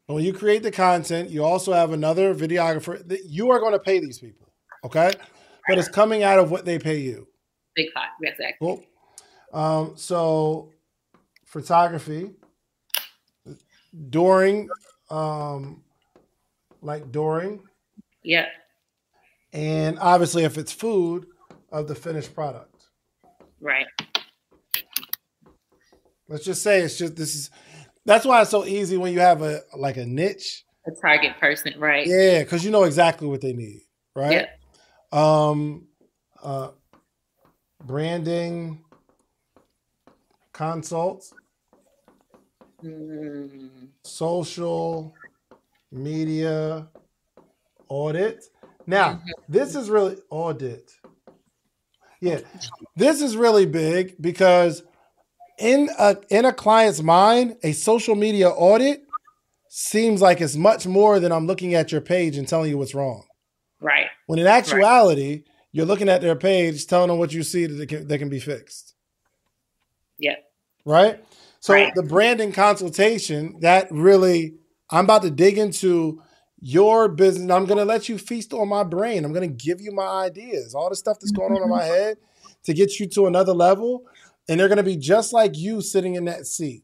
When you create the content, you also have another videographer. that You are going to pay these people, okay? But it's coming out of what they pay you. Big pot. Exactly. Cool. Um, so photography during, um, like during, Yeah. and obviously if it's food of the finished product. Right. Let's just say it's just this is. That's why it's so easy when you have a like a niche. A target person. Right. Yeah, because you know exactly what they need, right? Yep. Um, uh, branding consults, Mm, social media audit. Now, this is really audit. Yeah, this is really big because in a in a client's mind, a social media audit seems like it's much more than I'm looking at your page and telling you what's wrong. right. When in actuality, you're looking at their page, telling them what you see that can, they can be fixed. Yeah. Right. So Right. the branding consultation that really, I'm about to dig into your business. I'm going to let you feast on my brain. I'm going to give you my ideas, all the stuff that's going on in my mm-hmm. head to get you to another level. And they're going to be just like you sitting in that seat.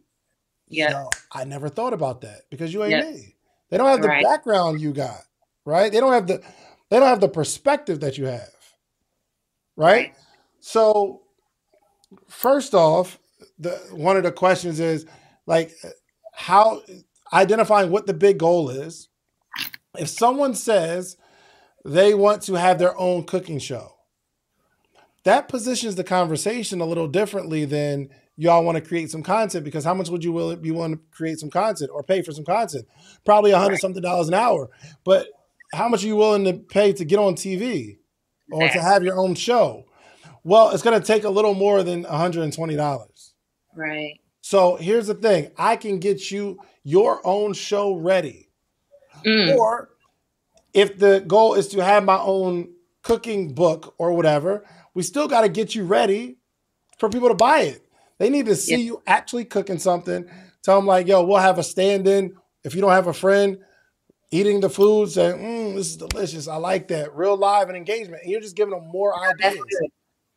Yo, I never thought about that because you ain't Yep. me. They don't have the Right. background you got, right? They don't have the they don't have the perspective that you have. Right? Right. So first off, the one of the questions is like how identifying what the big goal is. If someone says they want to have their own cooking show, that positions the conversation a little differently than y'all want to create some content because how much would you will you want to create some content or pay for some content? Probably a hundred Right. something dollars an hour. But how much are you willing to pay to get on TV or to have your own show? Well, it's going to take a little more than $120. Right. So here's the thing I can get you your own show ready. Mm, Or if the goal is to have my own cooking book or whatever, we still got to get you ready for people to buy it. They need to see Yeah. you actually cooking something. Tell them, like, yo, we'll have a stand in. If you don't have a friend, eating the food, saying, mm, this is delicious. I like that. Real live and engagement. And you're just giving them more That's ideas. good.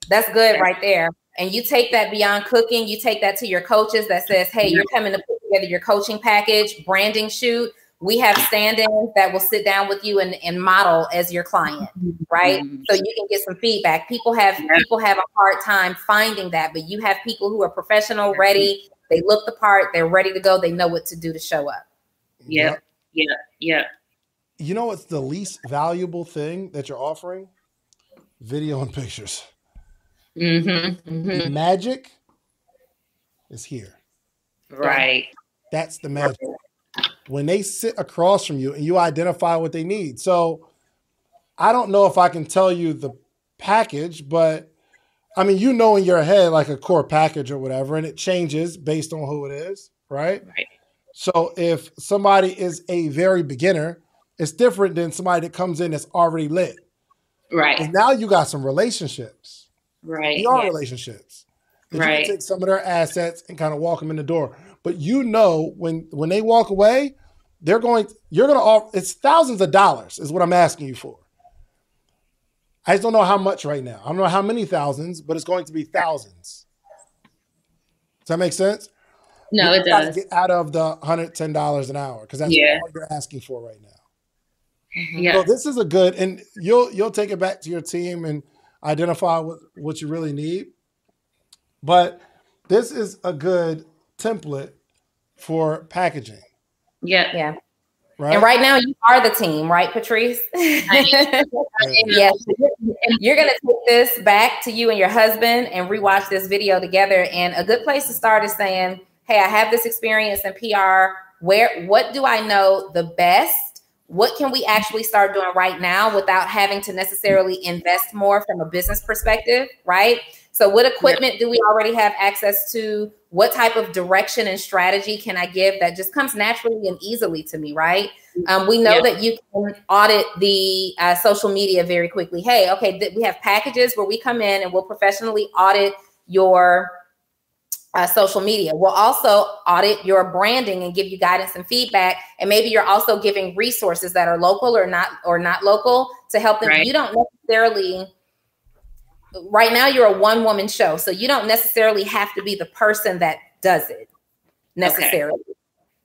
That's good right there. And you take that beyond cooking, you take that to your coaches that says, hey, you're coming to put together your coaching package, branding shoot. We have stand-ins that will sit down with you and, and model as your client, right? Mhm. So you can get some feedback. People have people have a hard time finding that, but you have people who are professional, ready, they look the part, they're ready to go, they know what to do to show up. Yep. Yep. Yep. You know what's the least valuable thing that you're offering? Video and pictures. Mm-hmm. The hmm magic is here. Right. That's the magic. When they sit across from you and you identify what they need. So I don't know if I can tell you the package, but I mean, you know in your head like a core package or whatever, and it changes based on who it is, right? Right. So if somebody is a very beginner, it's different than somebody that comes in that's already lit. Right. now you got some relationships. Right. PR yeah. relationships. Right. take some of their assets and kind of walk them in the door. But you know when when they walk away, they're going. You're going to offer. It's thousands of dollars is what I'm asking you for. I just don't know how much right now. I don't know how many thousands, but it's going to be thousands. Does that make sense? No, You it does. Get out of the hundred ten dollars an hour because that's Yeah. all you're asking for right now. Yeah. So this is a good, and you'll you'll take it back to your team and identify what what you really need. But this is a good template for packaging, Yeah. Yeah. right? And right now you are the team, right, Patrice? yes. You're going to take this back to you and your husband and rewatch this video together. And a good place to start is saying, Hey, I have this experience in PR. Where what do I know the best? What can we actually start doing right now without having to necessarily invest more from a business perspective, right? So, what equipment do we already have access to? What type of direction and strategy can I give that just comes naturally and easily to me, right? Um, we know yeah. that you can audit the uh, social media very quickly. Hey, okay, th- we have packages where we come in and we'll professionally audit your uh, social media. We'll also audit your branding and give you guidance and feedback. And maybe you're also giving resources that are local or not or not local to help them. Right. You don't necessarily right now you're a one woman show, so you don't necessarily have to be the person that does it necessarily. Okay.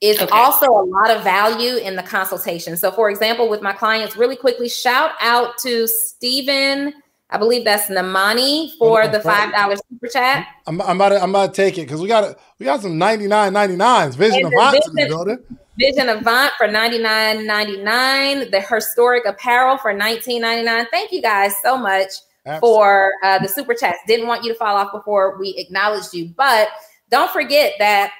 It's okay. also a lot of value in the consultation. So, for example, with my clients, really quickly, shout out to Stephen I believe that's Namani for the five dollars super chat. I'm, I'm, about to I'm about to take it because we got we got some 99 99s. Vision Avant in the building. Vision Avant for 99.99. The historic apparel for 19.99. Thank you guys so much Absolutely. for uh, the super chats. Didn't want you to fall off before we acknowledged you, but don't forget that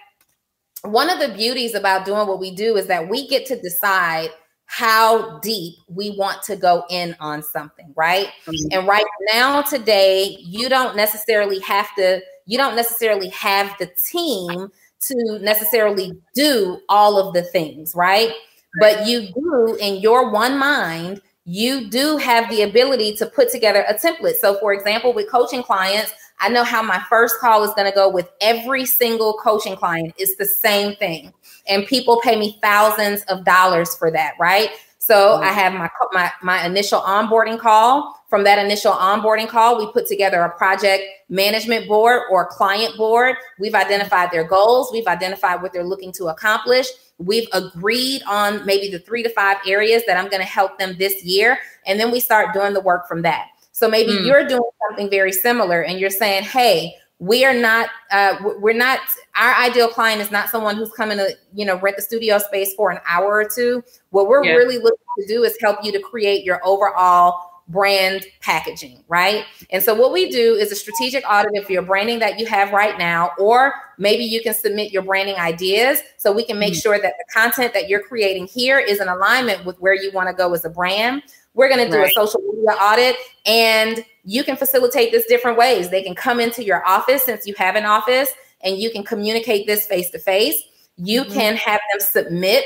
one of the beauties about doing what we do is that we get to decide how deep we want to go in on something, right? Mm-hmm. And right now, today, you don't necessarily have to, you don't necessarily have the team to necessarily do all of the things, right? But you do in your one mind, you do have the ability to put together a template. So, for example, with coaching clients, I know how my first call is going to go with every single coaching client. It's the same thing. And people pay me thousands of dollars for that, right? So I have my, my my initial onboarding call. From that initial onboarding call, we put together a project management board or client board. We've identified their goals. We've identified what they're looking to accomplish. We've agreed on maybe the three to five areas that I'm going to help them this year, and then we start doing the work from that. So maybe mm. you're doing something very similar and you're saying, hey, we are not uh, we're not our ideal client is not someone who's coming to you know rent the studio space for an hour or two what we're yeah. really looking to do is help you to create your overall brand packaging right and so what we do is a strategic audit of your branding that you have right now or maybe you can submit your branding ideas so we can make mm-hmm. sure that the content that you're creating here is in alignment with where you want to go as a brand we're going to do right. a social media audit and you can facilitate this different ways. They can come into your office since you have an office and you can communicate this face to face. You mm-hmm. can have them submit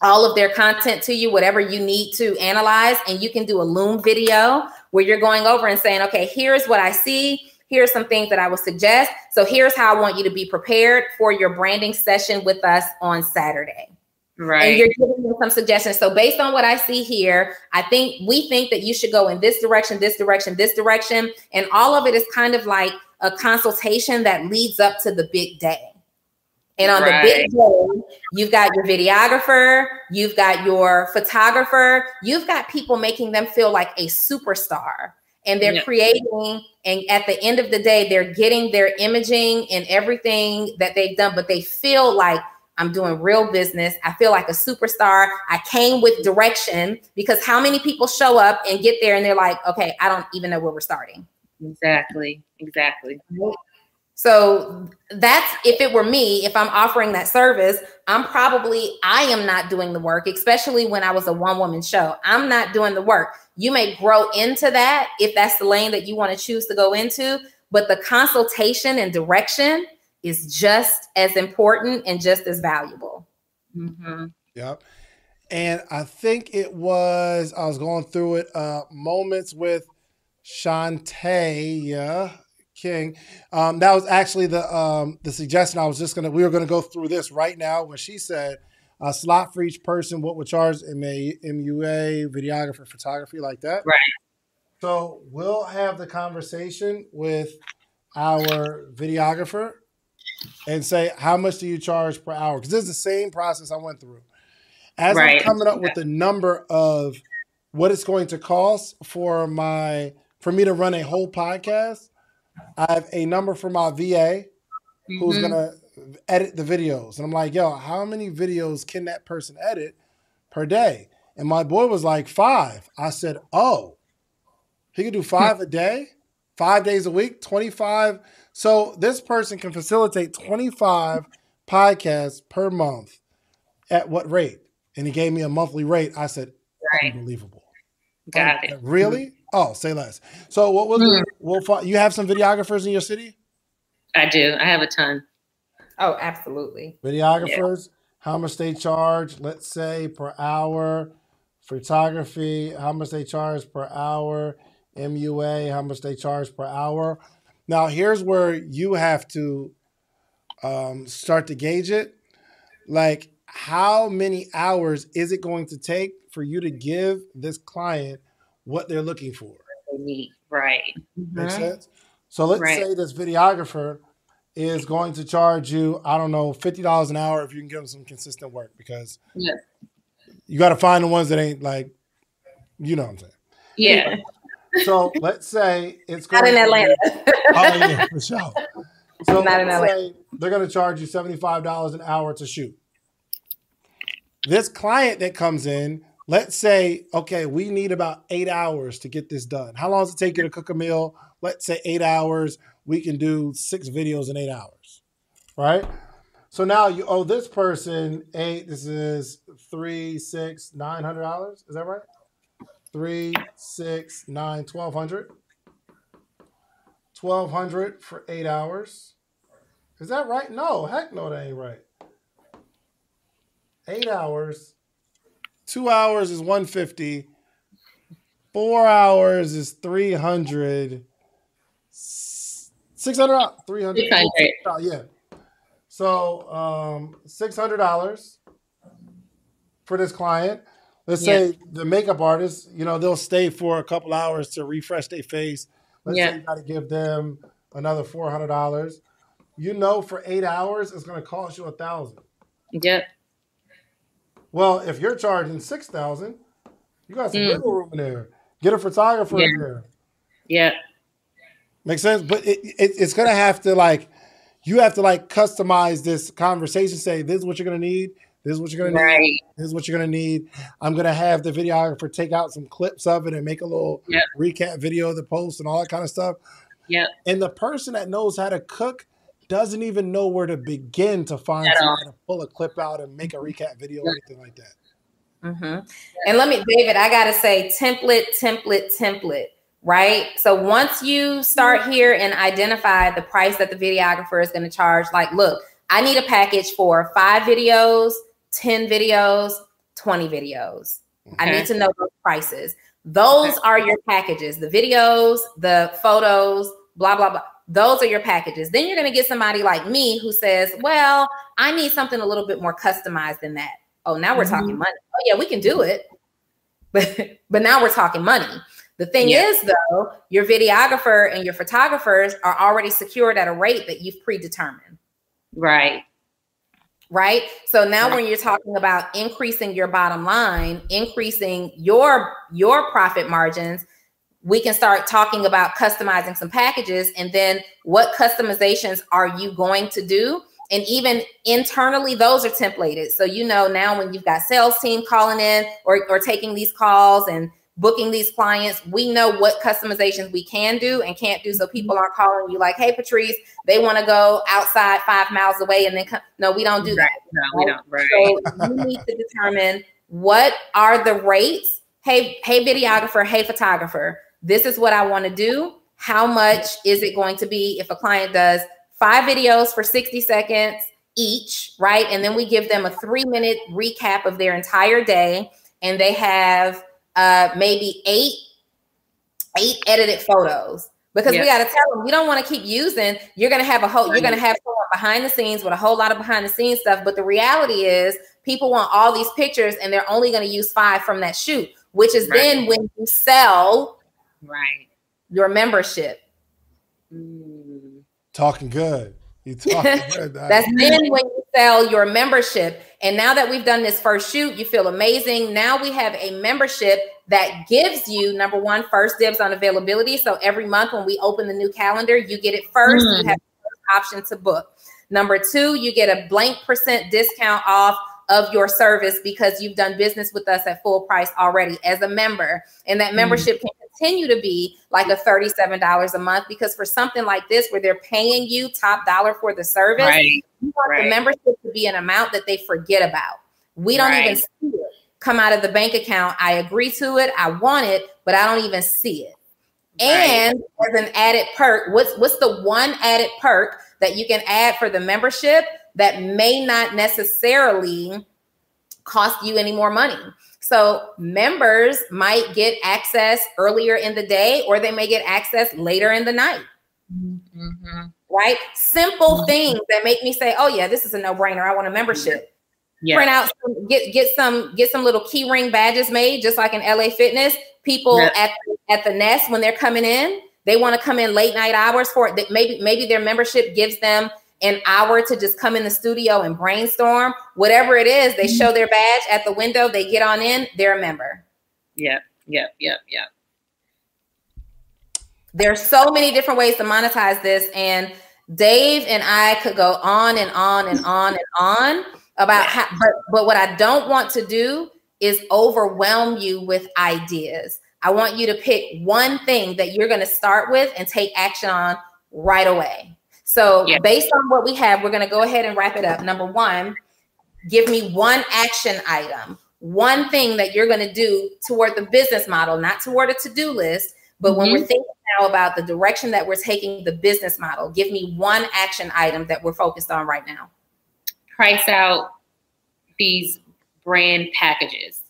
all of their content to you, whatever you need to analyze, and you can do a Loom video where you're going over and saying, okay, here's what I see. Here's some things that I would suggest. So here's how I want you to be prepared for your branding session with us on Saturday. Right. And you're giving them some suggestions. So based on what I see here, I think we think that you should go in this direction, this direction, this direction. And all of it is kind of like a consultation that leads up to the big day. And on right. the big day, you've got your videographer, you've got your photographer, you've got people making them feel like a superstar. And they're creating, and at the end of the day, they're getting their imaging and everything that they've done, but they feel like I'm doing real business. I feel like a superstar. I came with direction because how many people show up and get there and they're like, okay, I don't even know where we're starting. Exactly. Exactly. So that's if it were me, if I'm offering that service, I'm probably I am not doing the work, especially when I was a one woman show. I'm not doing the work. You may grow into that if that's the lane that you want to choose to go into, but the consultation and direction is just as important and just as valuable. Mm-hmm. Yep. And I think it was, I was going through it, uh, moments with Shantae King. Um, that was actually the um, the suggestion. I was just gonna, we were gonna go through this right now when she said, a slot for each person, what would charge MA, MUA, videographer, photography, like that. Right. So we'll have the conversation with our videographer and say, how much do you charge per hour? Because this is the same process I went through. As right. I'm coming up with the number of what it's going to cost for my for me to run a whole podcast, I have a number for my VA mm-hmm. who's gonna edit the videos. And I'm like, yo, how many videos can that person edit per day? And my boy was like, five. I said, oh, he could do five a day, five days a week, 25 so this person can facilitate 25 podcasts per month at what rate? and he gave me a monthly rate. I said, Right. unbelievable. Got Un- it. Really? Oh, say less. So what was Mhm. We'll find, you have some videographers in your city? I do. I have a ton. Oh, absolutely. Videographers, how much they charge, let's say per hour. Photography, how much they charge per hour. MUA, how much they charge per hour. Now, here's where you have to um, start to gauge it. Like, how many hours is it going to take for you to give this client what they're looking for? Neat. Right. Make Mhm. sense? So let's Right. say this videographer is going to charge you, I don't know, fifty dollars an hour if you can give them some consistent work because Yeah. you got to find the ones that ain't like, you know what I'm saying. Yeah. So let's say it's Not going in to be- Atlanta. Oh yeah, for sure. So Not in let's say they're going to charge you seventy five dollars an hour to shoot. This client that comes in, let's say, okay, we need about eight hours to get this done. How long does it take you to cook a meal? Let's say eight hours. We can do six videos in eight hours, right? So now you owe this person eight. This is three, six, nine hundred dollars. Is that right? Three, six, nine, twelve hundred. Twelve hundred for eight hours. Is that right? No, heck no, that ain't right. Eight hours. Two hours is one fifty. Four hours is three hundred. Six hundred. Three hundred. 600. Oh, yeah. So um, six hundred dollars for this client. Let's say the makeup artist, you know, they'll stay for a couple hours to refresh their face. Let's Yeah. say you got to give them another four hundred dollars. You know, for eight hours, it's going to cost you a thousand. Yep. Well, if you're charging six thousand, you got some Mm. wiggle room in there. Get a photographer in there. Yep. Makes sense, but it, it, it's gonna have to like you have to like customize this conversation. Say this is what you're gonna need. This is what you're gonna need. This is what you're gonna need. I'm gonna have the videographer take out some clips of it and make a little Yep. recap video of the post and all that kind of stuff. Yep. And the person that knows how to cook doesn't even know where to begin to find At somebody to pull a clip out and make a recap video or anything like that. Mhm. And let me, David, I got to say template, template, template, right? So once you start here and identify the price that the videographer is going to charge, like, look, I need a package for five videos, 10 videos, 20 videos. I need to know those prices. Those are your packages the videos, the photos, blah, blah, blah. Those are your packages. Then you're going to get somebody like me who says, well, I need something a little bit more customized than that. Oh, now we're talking mm-hmm. money. Oh, yeah, we can do it. But, but now we're talking money. The thing Yeah. is, though, your videographer and your photographers are already secured at a rate that you've predetermined Right. Right? So now Right. when you're talking about increasing your bottom line, increasing your your profit margins, we can start talking about customizing some packages and then what customizations are you going to do? And even internally, those are templated. So you know now when you've got sales team calling in or, or taking these calls and booking these clients, we know what customizations we can do and can't do. So mm-hmm. people aren't calling you like, hey, Patrice, they want to go outside five miles away and then come. No, we don't do that. Right. No, we don't. Right. So you need to determine what are the rates. Hey, hey, videographer, hey, photographer, this is what I want to do. How much is it going to be if a client does five videos for 60 seconds each, right? And then we give them a three minute recap of their entire day, and they have uh, maybe eight eight edited photos because we got to tell them we don't want to keep using. You're going to have a whole. You're going to have someone behind the scenes with a whole lot of behind the scenes stuff. But the reality is, people want all these pictures, and they're only going to use five from that shoot, which is Right. then when you sell Right. your membership. Mm. Talking good. You talking good. Doc. That's then when you sell your membership. And now that we've done this first shoot, you feel amazing. Now we have a membership that gives you number one, first dibs on availability. So every month when we open the new calendar, you get it first. Mm. You have the option to book. Number two, you get a blank percent discount off of your service because you've done business with us at full price already as a member. And that Mm. membership can continue to be like a $37 a month because for something like this where they're paying you top dollar for the service, Right. you want Right. the membership to be an amount that they forget about. We don't even see it. come out of the bank account. I agree to it, I want it, but I don't even see it. And as an added perk, what's what's the one added perk that you can add for the membership that may not necessarily cost you any more money? So members might get access earlier in the day, or they may get access later in the night. Mm-hmm. Right? Simple mm-hmm. things that make me say, "Oh yeah, this is a no-brainer. I want a membership." Print out, some, get get some get some little key ring badges made, just like in LA Fitness. People at at the nest when they're coming in, they want to come in late night hours for it. Maybe maybe their membership gives them an hour to just come in the studio and brainstorm. Whatever it is, they show their badge at the window, they get on in, they're a member. Yep, yep, yep, yep. There's so many different ways to monetize this. And Dave and I could go on and on and on and on about how, but, but what I don't want to do is overwhelm you with ideas. I want you to pick one thing that you're going to start with and take action on right away. So, yeah. based on what we have, we're going to go ahead and wrap it up. Number one, give me one action item, one thing that you're going to do toward the business model, not toward a to do list. But mm-hmm. when we're mm-hmm. thinking now about the direction that we're taking the business model, give me one action item that we're focused on right now. Price out these brand packages.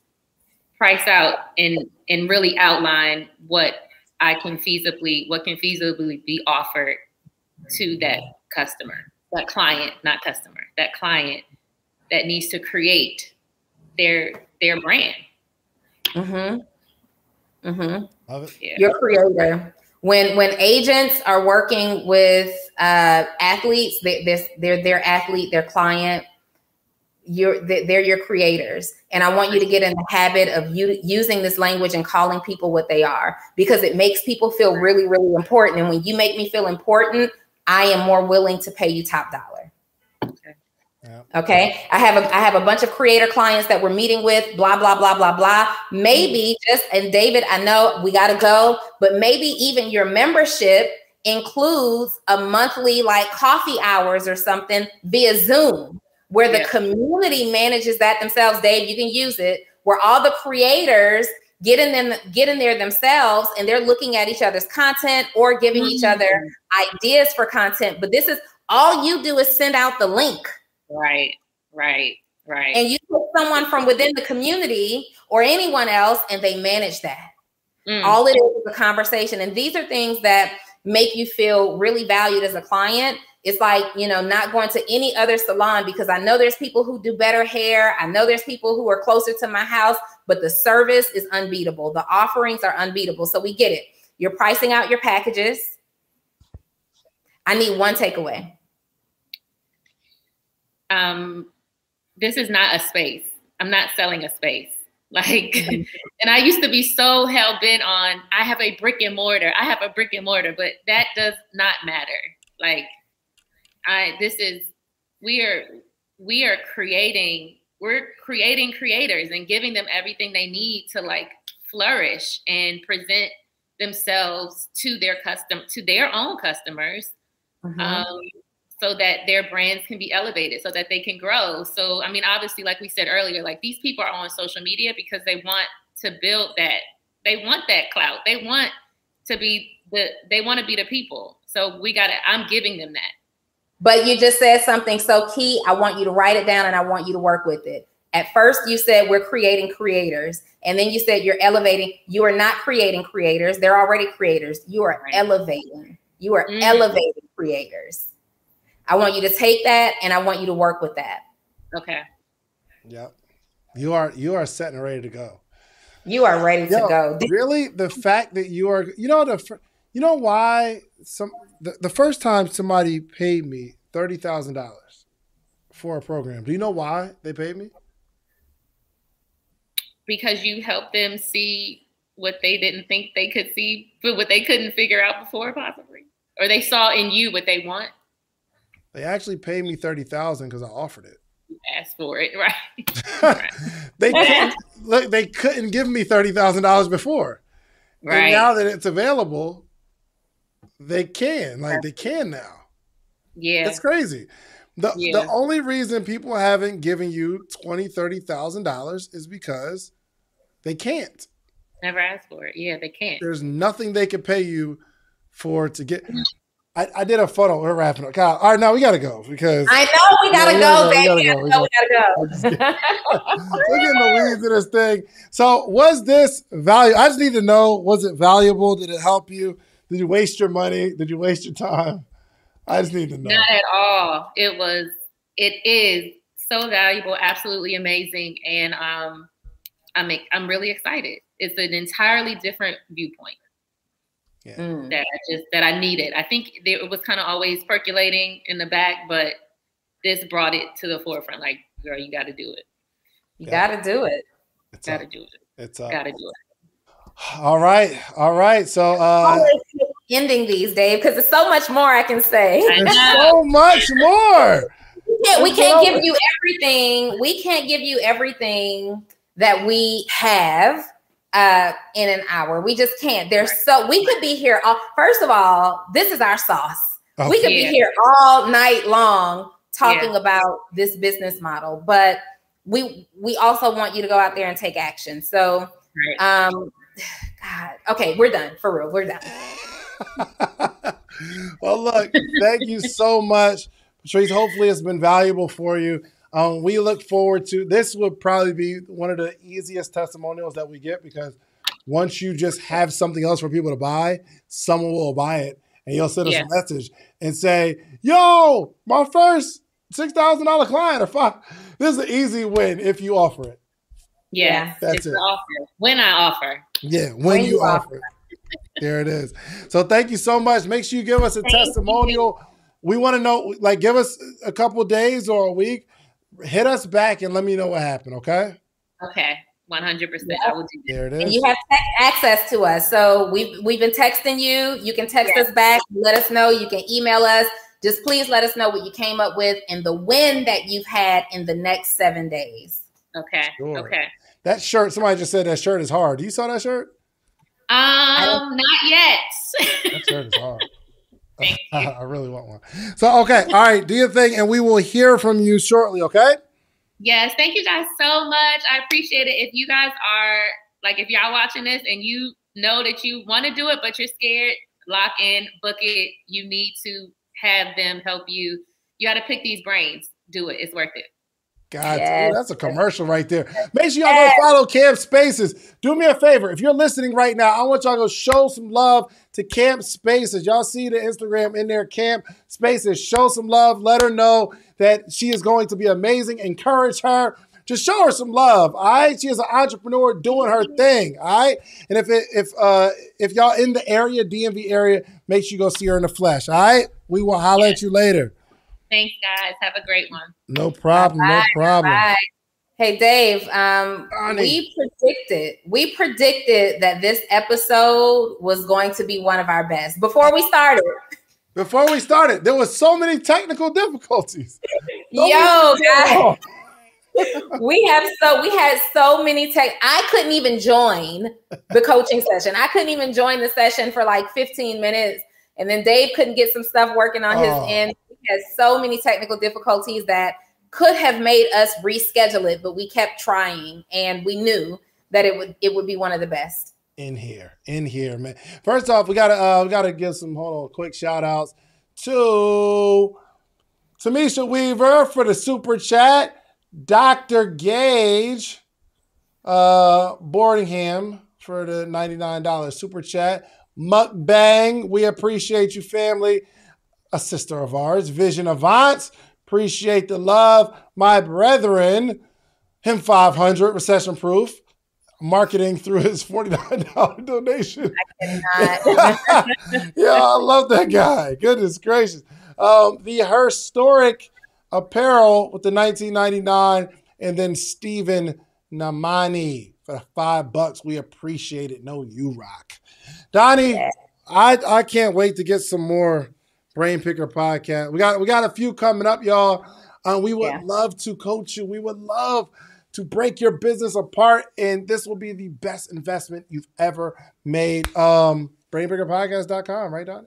Price out and and really outline what I can feasibly what can feasibly be offered to that customer, that client, not customer, that client that needs to create their their brand. Mm-hmm. Mm-hmm. Love it. Yeah. Your creator. When when agents are working with uh, athletes, they, they're, they're their athlete, their client. You're they're your creators, and I want you to get in the habit of you using this language and calling people what they are because it makes people feel really, really important. And when you make me feel important, I am more willing to pay you top dollar. Okay. Okay. I have a I have a bunch of creator clients that we're meeting with, blah, blah, blah, blah, blah. Maybe just and David, I know we gotta go, but maybe even your membership includes a monthly like coffee hours or something via Zoom where the yeah. community manages that themselves. Dave, you can use it where all the creators get in them get in there themselves and they're looking at each other's content or giving mm-hmm. each other ideas for content. But this is all you do is send out the link. Right right right. And you put someone from within the community or anyone else and they manage that. Mm. all it is is a conversation. And these are things that make you feel really valued as a client it's like, you know, not going to any other salon because I know there's people who do better hair. I know there's people who are closer to my house, but the service is unbeatable. The offerings are unbeatable. So we get it. You're pricing out your packages. I need one takeaway. Um, this is not a space. I'm not selling a space. Like, and I used to be so hell bent on I have a brick and mortar. I have a brick and mortar, but that does not matter. Like, I this is we are we are creating we're creating creators and giving them everything they need to like flourish and present themselves to their custom to their own customers mm-hmm. um, so that their brands can be elevated so that they can grow so i mean obviously like we said earlier like these people are on social media because they want to build that they want that clout they want to be the they want to be the people so we gotta i'm giving them that but you just said something so key. I want you to write it down and I want you to work with it. At first, you said we're creating creators. And then you said you're elevating. You are not creating creators. They're already creators. You are right. elevating. You are mm. elevating creators. I want you to take that and I want you to work with that. Okay. Yep. You are you are set and ready to go. You are ready Yo, to go. Really, the fact that you are, you know, the you know why some the, the first time somebody paid me thirty thousand dollars for a program. Do you know why they paid me? Because you helped them see what they didn't think they could see, but what they couldn't figure out before, possibly, or they saw in you what they want. They actually paid me thirty thousand because I offered it. You asked for it, right? right. they couldn't, look, they couldn't give me thirty thousand dollars before. Right. And now that it's available, they can. Like they can now. Yeah. That's crazy. The, Yeah. the only reason people haven't given you twenty, thirty thousand dollars is because they can't. Never asked for it. Yeah, they can't. There's nothing they can pay you for to get. I, I did a photo. We're wrapping up. God, all right, now we got to go because I know we gotta Yeah, go, baby. we gotta we gotta go. we're getting the weeds of this thing. So, was this value? I just need to know: was it valuable? Did it help you? Did you waste your money? Did you waste your time? I just need to know. Not at all. It was. It is so valuable. Absolutely amazing. And um, I'm I'm really excited. It's an entirely different viewpoint Mm. that I just that I needed. I think it was kind of always percolating in the back, but this brought it to the forefront. Like, girl, you got to do it. You gotta do it. It's Got up. to do it. It's up. Got to do it. All right, all right. So, uh, Always ending these, Dave, because there's so much more I can say. I so much more. Yeah, we Let's can't give you everything. We can't give you everything that we have uh in an hour. We just can't. There's so we could be here. All, first of all, this is our sauce. Oh, we could Yeah. be here all night long talking about this business model, but we we also want you to go out there and take action. So Right. um God, okay, we're done for real. We're done. well, look, thank you so much, Patrice. Hopefully, it's been valuable for you. Um, we look forward to this. Would probably be one of the easiest testimonials that we get because once you just have something else for people to buy, someone will buy it, and you'll send us Yeah. a message and say, "Yo, my first six thousand dollar client or five. This is an easy win if you offer it. Yeah, That's it's it. the offer. When I offer. Yeah, when, When you you offer it. There it is. So thank you so much. Make sure you give us a Thank you. testimonial. We want to know, like, give us a couple days or a week. Hit us back and let me know what happened. Okay. Okay, one hundred percent. I will do that. There it And you have tech access to us. So we've we've been texting you. You can text us back. Let us know. You can email us. Just please let us know what you came up with and the win that you've had in the next seven days. Okay. Sure. Okay. that shirt. Somebody just said that shirt is hard. You saw that shirt? Um, not yet. That shirt is hard. Thank you. I really want one. So okay, all right, do your thing, and we will hear from you shortly. Okay. Yes, thank you guys so much. I appreciate it. If you guys are like, if y'all watching this and you know that you want to do it, but you're scared, lock in, book it. You need to have them help you. You got to pick these brains. Do it. It's worth it. God, Yes. that's a commercial right there. Make sure y'all go follow Camp Spaces. Do me a favor. If you're listening right now, I want y'all to go show some love to Camp Spaces. Y'all see the Instagram in there, Camp Spaces. Show some love. Let her know that she is going to be amazing. Encourage her. Just show her some love. All right. She is an entrepreneur doing her thing. All right. And if it, if uh if y'all in the area, DMV area, make sure you go see her in the flesh. All right. We will holler at you later. Thanks, guys. Have a great one. No problem. No Bye. problem. Bye. Hey Dave, um, we predicted we predicted that this episode was going to be one of our best before we started. Before we started, there was so many technical difficulties. So Yo, guys, we have so we had so many tech. I couldn't even join the coaching session. I couldn't even join the session for like 15 minutes. And then Dave couldn't get some stuff working on his Oh. end. Had so many technical difficulties that could have made us reschedule it, but we kept trying and we knew that it would it would be one of the best. in here, in here, man. First off, we gotta uh, we gotta give some hold on quick shout outs to Tamisha Weaver for the super chat, Dr. Gage, uh, Boardingham for the $99 super chat, Mukbang, we appreciate you, family. A sister of ours, Vision Avance, appreciate the love. My brethren, him 500, recession proof, marketing through his $49 donation. Not- yeah, I love that guy. Goodness gracious. Um, the historic apparel with the 1999, and then Stephen Namani for five bucks. We appreciate it. No, you rock, Donnie. I I can't wait to get some more Brain Picker podcast. We got we got a few coming up, y'all. Uh, we would Yeah. love to coach you. We would love to break your business apart, and this will be the best investment you've ever made. Um, BrainBreakerPodcast.com, right, Donnie?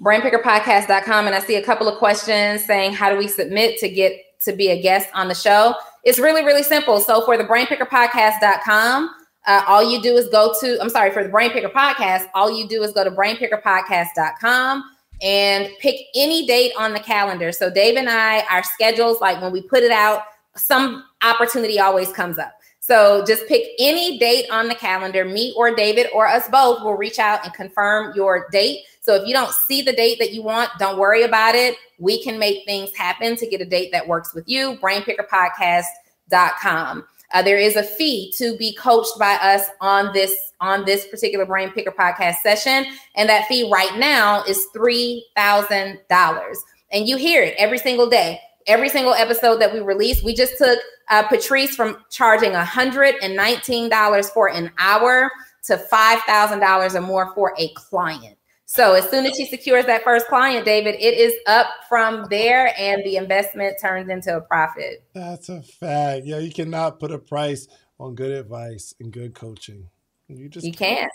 brainpickerpodcast.com and I see a couple of questions saying, how do we submit to get to be a guest on the show? It's really, really simple. So for the brainpickerpodcast.com, uh, all you do is go to, I'm sorry, for the Brain Picker podcast, all you do is go to brainpickerpodcast.com and pick any date on the calendar. So Dave and I, our schedules, like when we put it out, some opportunity always comes up. So just pick any date on the calendar. Me or David or us both will reach out and confirm your date. So if you don't see the date that you want, don't worry about it. We can make things happen to get a date that works with you. Brainpickerpodcast.com. Uh, there is a fee to be coached by us on this on this particular Brain Picker podcast session, and that fee right now is three thousand dollars. And you hear it every single day, every single episode that we release. We just took uh, Patrice from charging hundred and nineteen dollars for an hour to five thousand dollars or more for a client. So as soon as she secures that first client, David, it is up from there and the investment turns into a profit. That's a fact. Yeah, you cannot put a price on good advice and good coaching. You just you can't.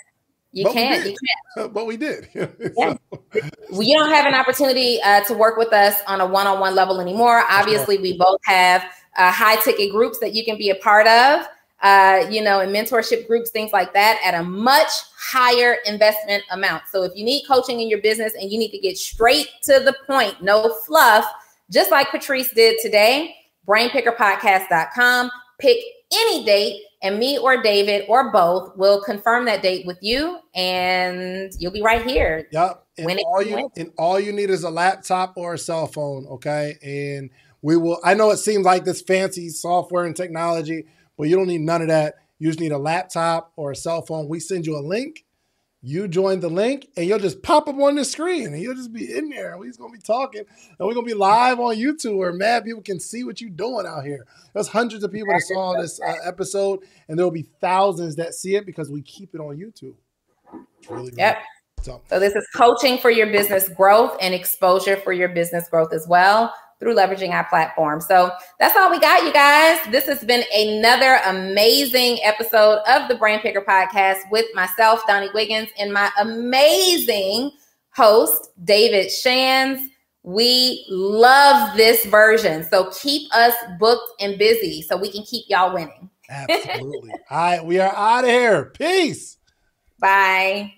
You can't. You can't. but we did. yeah. well, you don't have an opportunity uh, to work with us on a one-on-one level anymore. Obviously, we both have uh, high ticket groups that you can be a part of uh, you know, and mentorship groups, things like that, at a much higher investment amount. So if you need coaching in your business and you need to get straight to the point, no fluff, just like Patrice did today, brainpickerpodcast.com, pick any date, and me or David or both will confirm that date with you, and you'll be right here. Yep. And all you and all you need is a laptop or a cell phone, okay? And we will. I know it seems like this fancy software and technology but you don't need none of that. You just need a laptop or a cell phone. We send you a link. You join the link and you'll just pop up on the screen and you'll just be in there. We're just gonna be talking and we're gonna be live on YouTube where mad people can see what you're doing out here. There's hundreds of people that saw this uh, episode and there will be thousands that see it because we keep it on YouTube. Really yep. So. so this is coaching for your business growth and exposure for your business growth as well through leveraging our platform. So that's all we got, you guys. This has been another amazing episode of the Brain Picker podcast with myself, Donnie Wiggins, and my amazing host, David Shands. We love this version. So keep us booked and busy so we can keep y'all winning. Absolutely. all right, we are out of here. Peace. Bye.